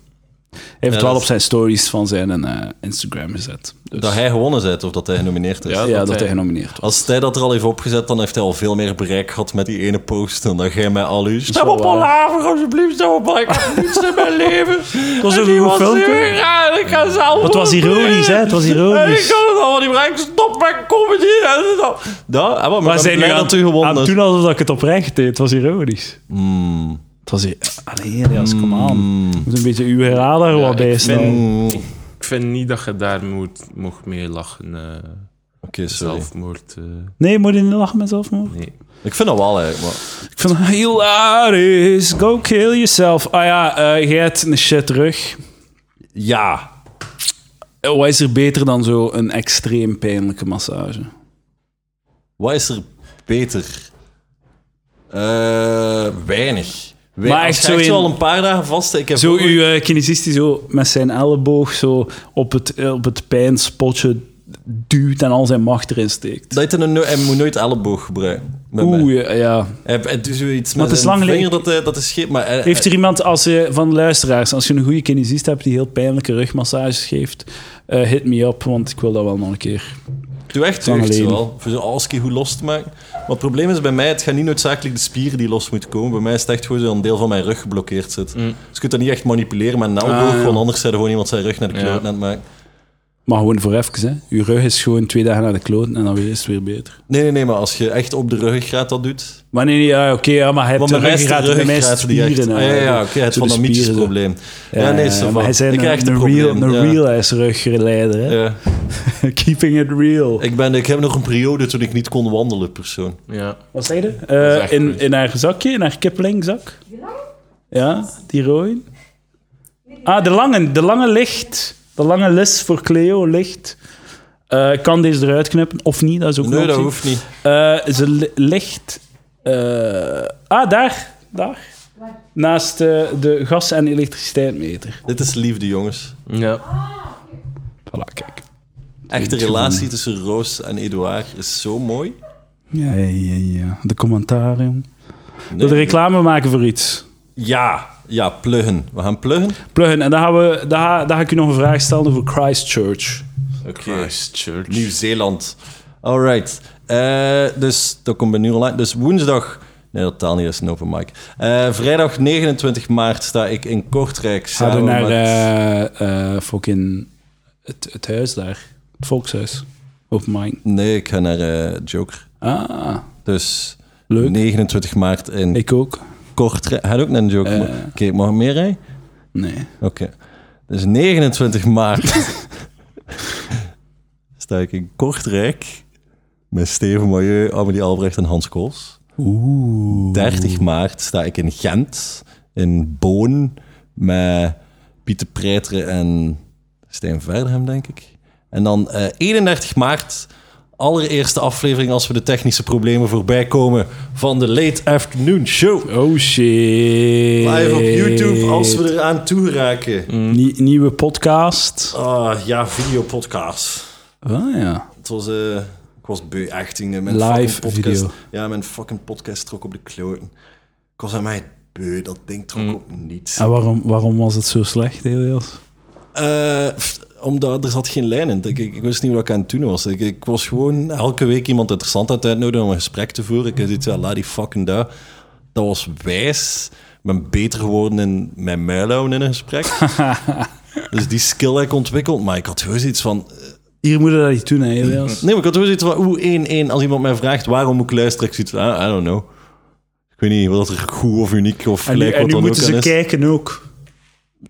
Hij heeft het Ja, wel op zijn stories van zijn eh, Instagram gezet. Dus, Dat hij gewonnen zet of dat hij genomineerd is. Ja. ja, dat dat hij hij- genomineerd was. Als hij dat er al heeft opgezet, dan heeft hij al veel meer bereik gehad met die ene post dan dat jij met al uw... Stem op. Palaver, alsjeblieft, stem op Palaver. Ik heb niets in mijn leven. Het was En een goed was filmpje. hier, Ja, ik ga zelf... Het was ironisch, hè? Het was En ik ironisch. kan het allemaal niet bereiken. Stop met comedy. En dat. Ja, maar, maar zijn nu aan, dat u gewonnen aan hebt. toen alsof ik het oprecht deed. Het was ironisch. Mm. Het was... ir- Allee, Elias, kom aan. Moet een beetje uw radar wat ik vind- Mm. Ik vind niet dat je daar moet, mocht mee lachen. eh Oké, sorry. zelfmoord. eh, Nee, moet je niet lachen met zelfmoord? nee. Ik vind dat wel, eigenlijk. Maar... Ik vind het hilarisch. Go kill yourself. Ah ja, eh jij hebt een shit terug. Ja. Eh, Wat is er beter dan zo een extreem pijnlijke massage? Wat is er beter? Eh, weinig. Wij, Maar echt zo echt in- wel een paar dagen vast. Ik heb Zo uw uh, kinesist die zo met zijn elleboog zo op het, eh, op het pijnspotje duwt en al zijn macht erin steekt. Dat hij, een, no- hij moet nooit elleboog gebruiken. Oeh, ja, ja. Hij, hij doet zoiets met het is zijn lang vinger dat, hij- dat is scheep. Maar hij- Heeft er iemand als je, van de luisteraars, als je een goede kinesist hebt die heel pijnlijke rugmassages geeft, eh, hit me up, want ik wil dat wel nog een keer. Doe echt deugd, wel. Voor zo'n alski goed los te maken. Maar het probleem is bij mij, het gaat niet noodzakelijk de spieren die los moeten komen. Bij mij is het echt gewoon zo'n deel van mijn rug geblokkeerd zit. Dus je kunt dat niet echt manipuleren met een elleboog, Ah, ja. want anders zijn er gewoon iemand zijn rug naar de kloot aan het maken. Maar gewoon voor even, hè. Je rug is gewoon twee dagen naar de kloten en dan weer is het weer beter. Nee, nee, nee, maar als je echt op de ruggengraat dat doet... Maar nee, nee, ja, oké, ja, maar hij heeft de is de ruggengraat is het ruggengraat die echt... spieren. Ah, ja, hè. ja, oké, het de vandamietisch spieren, zo. probleem. Ja, Ja, nee, ja, va. maar hij zei ik een, krijg het een, probleem. real, een ja. real is ruggeleider, hè. Ja. Keeping it real. Ik, ben, ik heb nog een periode toen ik niet kon wandelen, persoon. Ja. Wat zei je? Is Eh echt in, in haar zakje, in haar kippelingzak. Ja, die rode. Ah, de lange, de lange licht. De lange lis voor Cleo ligt. Eh, ik kan deze eruit knippen, of niet, dat is ook Nee, dat hoeft niet. Eh, ze li- ligt... eh, ah, daar. Daar. Naast eh, de gas- en elektriciteitsmeter. Dit is liefde, jongens. Ja. Voilà, kijk. Echte relatie tussen Roos en Edouard is zo mooi. Ja, ja, ja, ja. De commentaren. Nee. Wil de reclame maken voor iets? Ja, ja, pluggen. We gaan pluggen. Plugin, en dan, gaan we, dan, ga, dan ga ik u nog een vraag stellen over Christchurch. Christchurch. Nieuw-Zeeland. Alright. Eh dus dat komt bij nu online. Dus woensdag. Nee, dat taal niet, dat is een open mic. Eh, vrijdag 29 maart sta ik in Kortrijk. Ga je samen naar met- eh fucking het, het huis daar, het volkshuis. Open mic. Nee, ik ga naar Joker. Ah, Dus leuk. 29 maart in Ik ook. Ga je ook naar een Joker? Eh. Oké, mag ik meer rijden? Nee. Oké. Dus 29 maart sta ik in Kortrijk met Steven Milieu, Amelie Albrecht en Hans Kools. Oeh. 30 maart sta ik in Gent, in Boon, met Pieter Preiteren en Stijn Verderhem, denk ik. En dan eh 31 maart, allereerste aflevering als we de technische problemen voorbij komen van de Late Afternoon Show. Oh shit. Live op YouTube als we eraan toe raken. Nie- nieuwe podcast. Ah, ja, videopodcast. Ah ja. Het was, eh, ik was beu, echt. in Mijn Live podcast. video. Ja, mijn fucking podcast trok op de kloten. Ik was aan mij beu, dat ding trok op niets. En waarom, waarom was het zo slecht, Elias? Eh, omdat er zat geen lijn in. Ik, ik, ik wist niet wat ik aan het doen was. Ik, ik was gewoon elke week iemand interessant aan het uitnodigen om een gesprek te voeren. Ik had zoiets van, laat die fucking daar. Dat was wijs. Ik ben beter geworden in mijn muil houden in een gesprek. dus die skill heb ik ontwikkeld. Maar ik had gewoon zoiets van... Hier moeten we dat niet doen, hè, Elias. Nee, maar ik had gewoon zoiets van... Oeh, 1-1. Als iemand mij vraagt waarom moet ik luisteren, ik zoiets van... ah, I don't know. Ik weet niet wat er goed of uniek of En nu, gelijk en wat nu dan ook moeten aan ze is. kijken ook.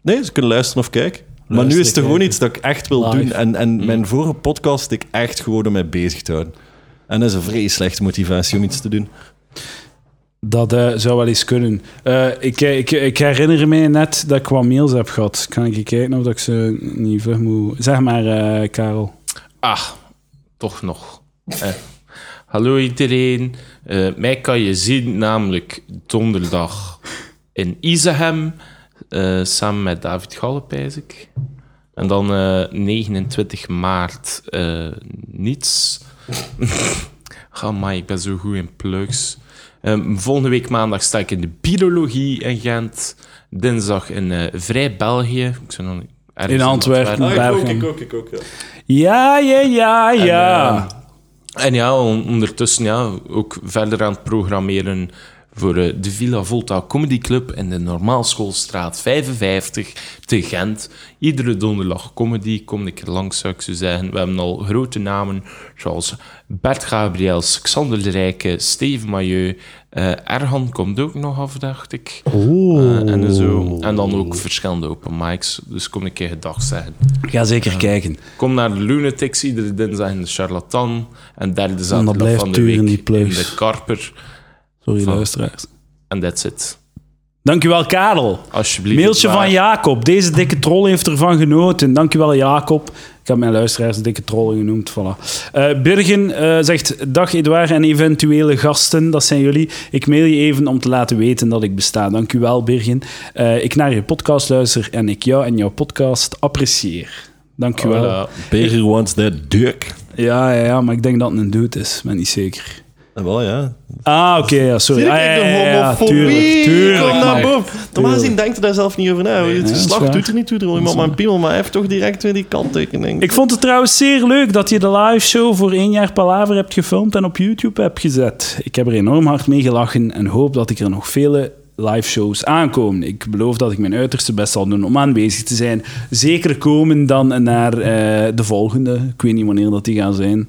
Nee, ze kunnen luisteren of kijken. Maar nu is het gewoon iets dat ik echt wil Live. doen. En, en mijn vorige podcast had ik echt gewoon om mij bezig te houden. En dat is een vrij slechte motivatie om iets te doen. Dat eh, zou wel eens kunnen. Eh, ik, ik, ik herinner me net dat ik wat mails heb gehad. Kan ik kijken of dat ik ze niet vlug moet... Zeg maar, eh, Karel. Ah, toch nog. Eh. Hallo iedereen. Eh, mij kan je zien namelijk donderdag in Izehem. Eh, samen met David Galle, pijs ik. En dan eh, 29 maart eh, niets. Ga maar, ik ben zo goed in plugs. Ehm, volgende week maandag sta ik in de biologie in Gent. Dinsdag in eh, Vrij België. Ik zou nog ergens In Antwerpen. Ah, Bergen. ik ook, ik ook, ik ook. Ja. Ja, ja, ja, ja. En ja, on- ondertussen ja, ook verder aan het programmeren voor eh, de Villa Volta Comedy Club in de Normaalschoolstraat 55 te Gent. Iedere donderdag comedy, kom ik er langs, zou ik zo zeggen. We hebben al grote namen zoals Bert Gabriels, Xander de Rijke, Steven Mailleu. eh Erhan komt ook nog af, dacht ik. Eh, en, zo. en dan ook verschillende open mics. Dus kom een keer gedag zeggen. Ga zeker kijken. Kom naar de Lunatics iedere dinsdag in de Charlatan. En derde zaterdag van de week in de Karper. Sorry, Van- luisteraars. En that's it. Dankjewel, Karel. Alsjeblieft. Mailtje van. Jacob. Deze dikke troll heeft ervan genoten. Dankjewel, Jacob. Ik heb mijn luisteraars dikke trollen genoemd. Voilà. Eh, Birgen eh, zegt: Dag Edouard en eventuele gasten, dat zijn jullie. Ik mail je even om te laten weten dat ik besta. Dankjewel, Birgen. Eh, ik naar je podcast luister en ik jou en jouw podcast apprecieer. Dankjewel. Voilà. Beger wants that dick. Ja, ja, ja, maar ik denk dat het een dude is. Ik ben niet zeker. Ah, wel, ja. Ah, oké, ja, sorry. Ah, ja, de ja, ja, homofobie tuurlijk, tuurlijk, naar boven. Gezien denkt er daar zelf niet over na. Het dat is geslacht doet er niet toe. Er wil iemand maar een piemel, maar hij heeft toch direct weer die kanttekening. Ik vond het trouwens zeer leuk dat je de live show voor één jaar Palaver hebt gefilmd en op YouTube hebt gezet. Ik heb er enorm hard mee gelachen en hoop dat ik er nog vele live shows aankomen. Ik beloof dat ik mijn uiterste best zal doen om aanwezig te zijn. Zeker komen dan naar eh, de volgende. Ik weet niet wanneer dat die gaan zijn.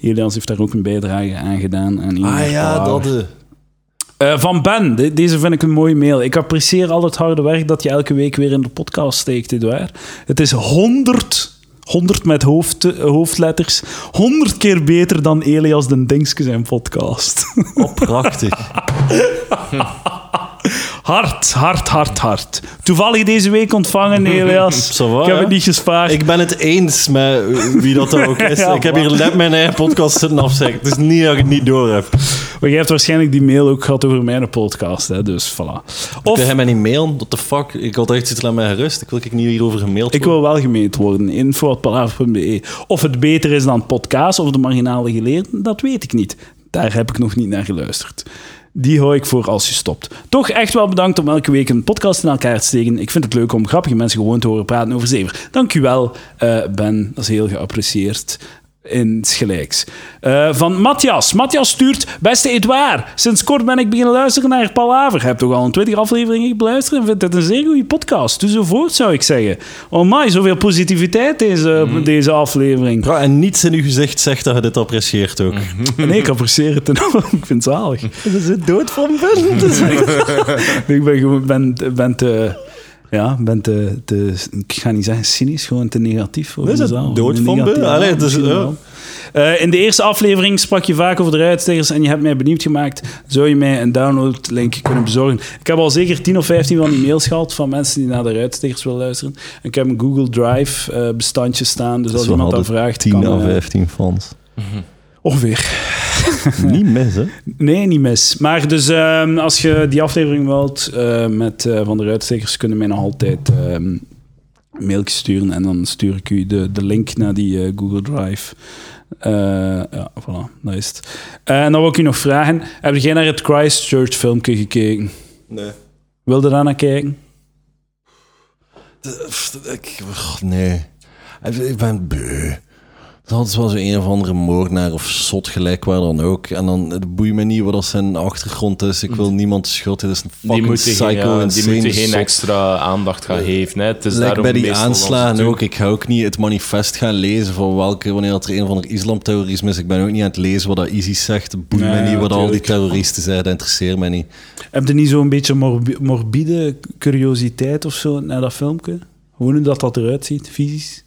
Elias heeft daar ook een bijdrage aan gedaan. Aan Ah ja, dat... eh. Eh, van Ben, de- deze vind ik een mooie mail. Ik apprecieer al het harde werk dat je elke week weer in de podcast steekt, Edouard. Het is 100, 100 met hoofd, hoofdletters, 100 keer beter dan Elias den Dingske zijn podcast. Oh, prachtig. hard, hard, hard, hard. Toevallig deze week ontvangen, Elias. Ça va, ik heb hè? het niet gespaard. Ik ben het eens met wie dat ook is. Ja, ik heb hier net mijn eigen podcast zitten afzeggen. Het is niet dat ik het niet door heb. Maar jij hebt waarschijnlijk die mail ook gehad over mijn podcast, hè? dus voilà. Of... Kun jij mij niet mailen? What the fuck? Ik had echt zitten aan mij gerust. Ik wil ik niet hierover gemaild Ik worden. wil wel gemeend worden. Info.palaver.be. Of het beter is dan podcast of de marginale geleerden, dat weet ik niet. Daar heb ik nog niet naar geluisterd. Die hou ik voor als je stopt. Toch echt wel bedankt om elke week een podcast in elkaar te steken. Ik vind het leuk om grappige mensen gewoon te horen praten over zever. Dank u wel, eh, Ben. Dat is heel geapprecieerd. Insgelijks. Eh van Matthias. Matthias stuurt... Beste Edouard, sinds kort ben ik beginnen luisteren naar Palaver. Heb toch al een 20 afleveringen beluisterd en vind het een zeer goede podcast. Doe zo voort, zou ik zeggen. Oh my, zoveel positiviteit deze, deze aflevering. Ja, en niets in uw gezicht zegt dat je dit apprecieert ook. Nee, ik apprecieer het enorm. Ik vind het zalig. Dat is het dood van echt- ik ben gewoon ben, ben te... Ja, ben te, te... Ik ga niet zeggen cynisch, gewoon te negatief. over Is het mezelf. dood van Allee, ja. wel. Eh, in de eerste aflevering sprak je vaak over de ruitsteggers en je hebt mij benieuwd gemaakt. Zou je mij een downloadlink kunnen bezorgen? Ik heb al zeker 10 of 15 van die mails gehad van mensen die naar de ruitsteggers willen luisteren. En ik heb een Google Drive eh, bestandje staan, dus als iemand dan hadden vraagt... 10 kan, à eh, 15 fans. ongeveer. niet mis, hè? Nee, niet mis. Maar dus ehm, als je die aflevering wilt eh, met eh, Van de Ruitstekers, kunnen mij nog altijd ehm, een mailtje sturen. En dan stuur ik u de, de link naar die eh, Google Drive. Eh, ja, voilà, dat is het. Eh, en dan wil ik u nog vragen, heb jij naar het Christchurch filmpje gekeken? Nee. Wilde daar naar kijken? Ik, nee. Ik ben beu. Dat is wel zo een of andere moordenaar of zot gelijk waar dan ook. En dan het boeit me niet wat zijn achtergrond is. Ik wil niemand schotten. Het is een Die fucking moeten, psycho geen, ja, die moeten geen zot. extra aandacht gaan geven. Hè. Het is Like daarom bij die aanslagen ook. Ik ga ook niet het manifest gaan lezen van welke, wanneer dat er een of ander islamterrorisme is. Ik ben ook niet aan het lezen wat dat ISIS zegt. Het boeit me niet ja, wat al die terroristen zeggen. Dat interesseert mij niet. Heb je niet zo'n beetje morbi- morbide curiositeit of zo naar dat filmpje? Hoe dat, dat eruit ziet, fysisch?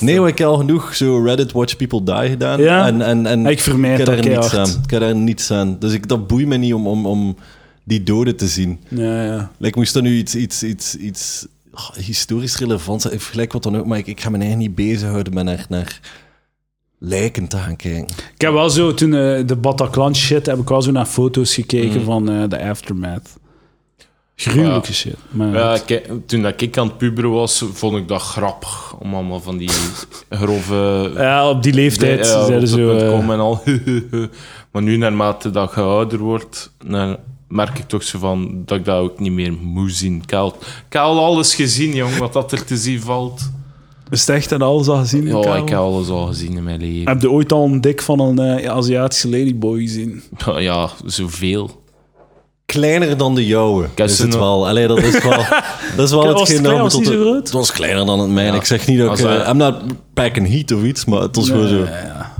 Nee, maar ik heb al genoeg zo Reddit Watch People Die gedaan. Ja? En, en, en Ik vermijd daar niets aan. Ik heb daar niets aan. Dus ik, dat boeit me niet om, om, om die doden te zien. Ja, ja. Like, moest er nu iets, iets, iets, iets oh, historisch relevant zijn, gelijk wat dan ook, maar ik, ik ga me eigenlijk niet bezighouden met naar, naar lijken te gaan kijken. Ik heb wel zo, toen eh, de Bataclan shit, heb ik wel zo naar foto's gekeken van eh, de aftermath. Gruwelijke Ja. shit. Maar Ja, toen dat ik aan het puberen was, vond ik dat grappig. Om allemaal van die grove... ja, op die leeftijd Ja, zeiden ze eh, en al. maar nu, naarmate dat je ouder wordt, dan merk ik toch zo van dat ik dat ook niet meer moet zien. Ik heb al, ik heb al alles gezien, jong, wat dat er te zien valt. Is het echt en alles al gezien? Ja, ik heb alles al gezien in mijn leven. Heb je ooit al een dik van een eh, Aziatische ladyboy gezien? Ja, zoveel. Kleiner dan de jouwe, heb is het wel. Allee, dat is wel, dat is wel het hetgeen het tot niet de- zo groot? Het was kleiner dan het mijne. Ja. Ik zeg niet dat ik... Eh, I'm not packing heat of iets, maar het was gewoon zo...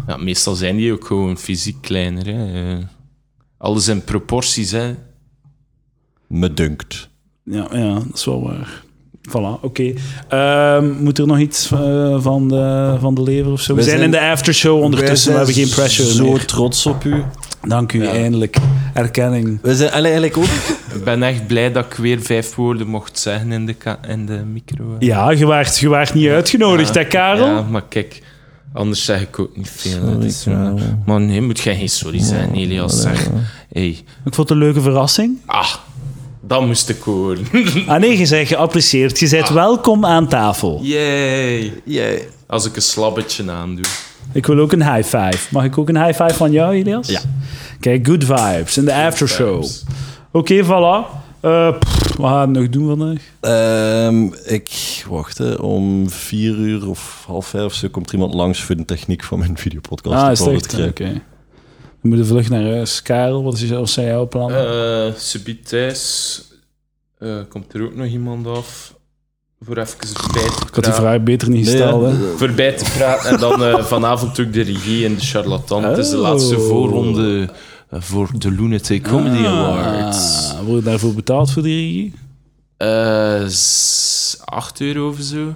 Ja, meestal zijn die ook gewoon fysiek kleiner. Hè. Eh, Alles in proporties, hè. Me dunkt. Ja, ja, dat is wel waar. Voilà, oké. Ehm, moet er nog iets eh, van, de, van de lever of zo? We zijn, zijn- in de aftershow ondertussen, we hebben geen pressure zo meer. trots op u. Dank u, eindelijk. Erkenning. We zijn allee, eigenlijk ook... Ik ben echt blij dat ik weer vijf woorden mocht zeggen in de, ka- in de micro. hè. Ja, je waart, je waart niet uitgenodigd, hè, Karel? Ja, maar kijk, anders zeg ik ook niet veel. hè. Sorry, is, eh, maar nee, moet jij geen sorry zijn, Elias. Zeg. Hey. Ik vond het een leuke verrassing. Ah, dat moest ik horen. Ah nee, je bent geapprecieerd. Je bent welkom aan tafel. Yay. Jij... Als ik een slabbetje aandoe. Ik wil ook een high five. Mag ik ook een high five van jou, Elias? Ja. Kijk, good vibes in de aftershow. Oké, voilà. Eh, pff, wat gaan we nog doen vandaag? Ehm, ik wacht, hè, om vier uur of half vijf of zo komt er iemand langs voor de techniek van mijn videopodcast. Ah, is echt? Oké. krijgen. We moeten vlug naar huis. Karel, wat, is, wat zijn jouw plannen? Eh Subiet thuis. Eh, komt er ook nog iemand af? Voor even bij te ik had die vraag beter niet Nee, gesteld. hè. ja. Voorbij te praten. En dan eh, vanavond ook de regie en de charlatan. Het is de Oh. laatste voorronde eh, voor de Lunatic Comedy Awards. Ah, Wordt daarvoor betaald voor die regie? Eh, s- 8 euro of zo.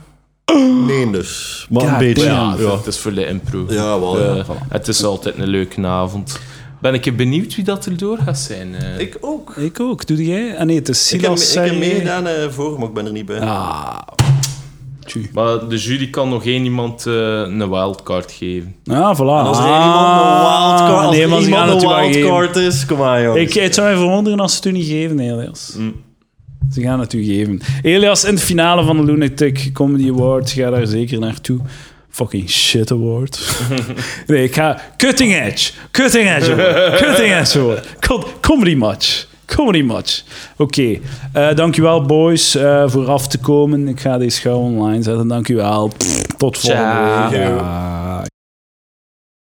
Nee, dus. Maar een beetje. Ja, Ja, het is voor de impro. ja wel. ja. Eh, het is altijd een leuke avond. Ben ik benieuwd wie dat er door gaat zijn. eh. Ik ook. Ik ook. Doe jij? Ah nee, het is Ik heb, Silas ik heb Serrier. meegedaan eh, voor, maar ik ben er niet bij. Ah. Tju. Maar de jury kan nog één iemand eh, een wildcard geven. Ah, voilà. Als er ah, iemand een wildcard, als nee, er maar ze gaan iemand het een u wel geven. wildcard is, kom aan jongens. Ik, het zou mij verwonderen als ze het u niet geven, Elias. Mm. Ze gaan het u geven. Elias, in de finale van de Lunatic Comedy Awards, ga daar zeker naartoe. Fucking shit award. nee, ik ga... Cutting edge. Cutting edge award. Cutting edge award. Co- Comedy match. Comedy match. Oké. eh, dankjewel, boys, eh, voor af te komen. Ik ga deze gauw online zetten. Dankjewel. Pff, Tot volgende Ciao. week. Ja.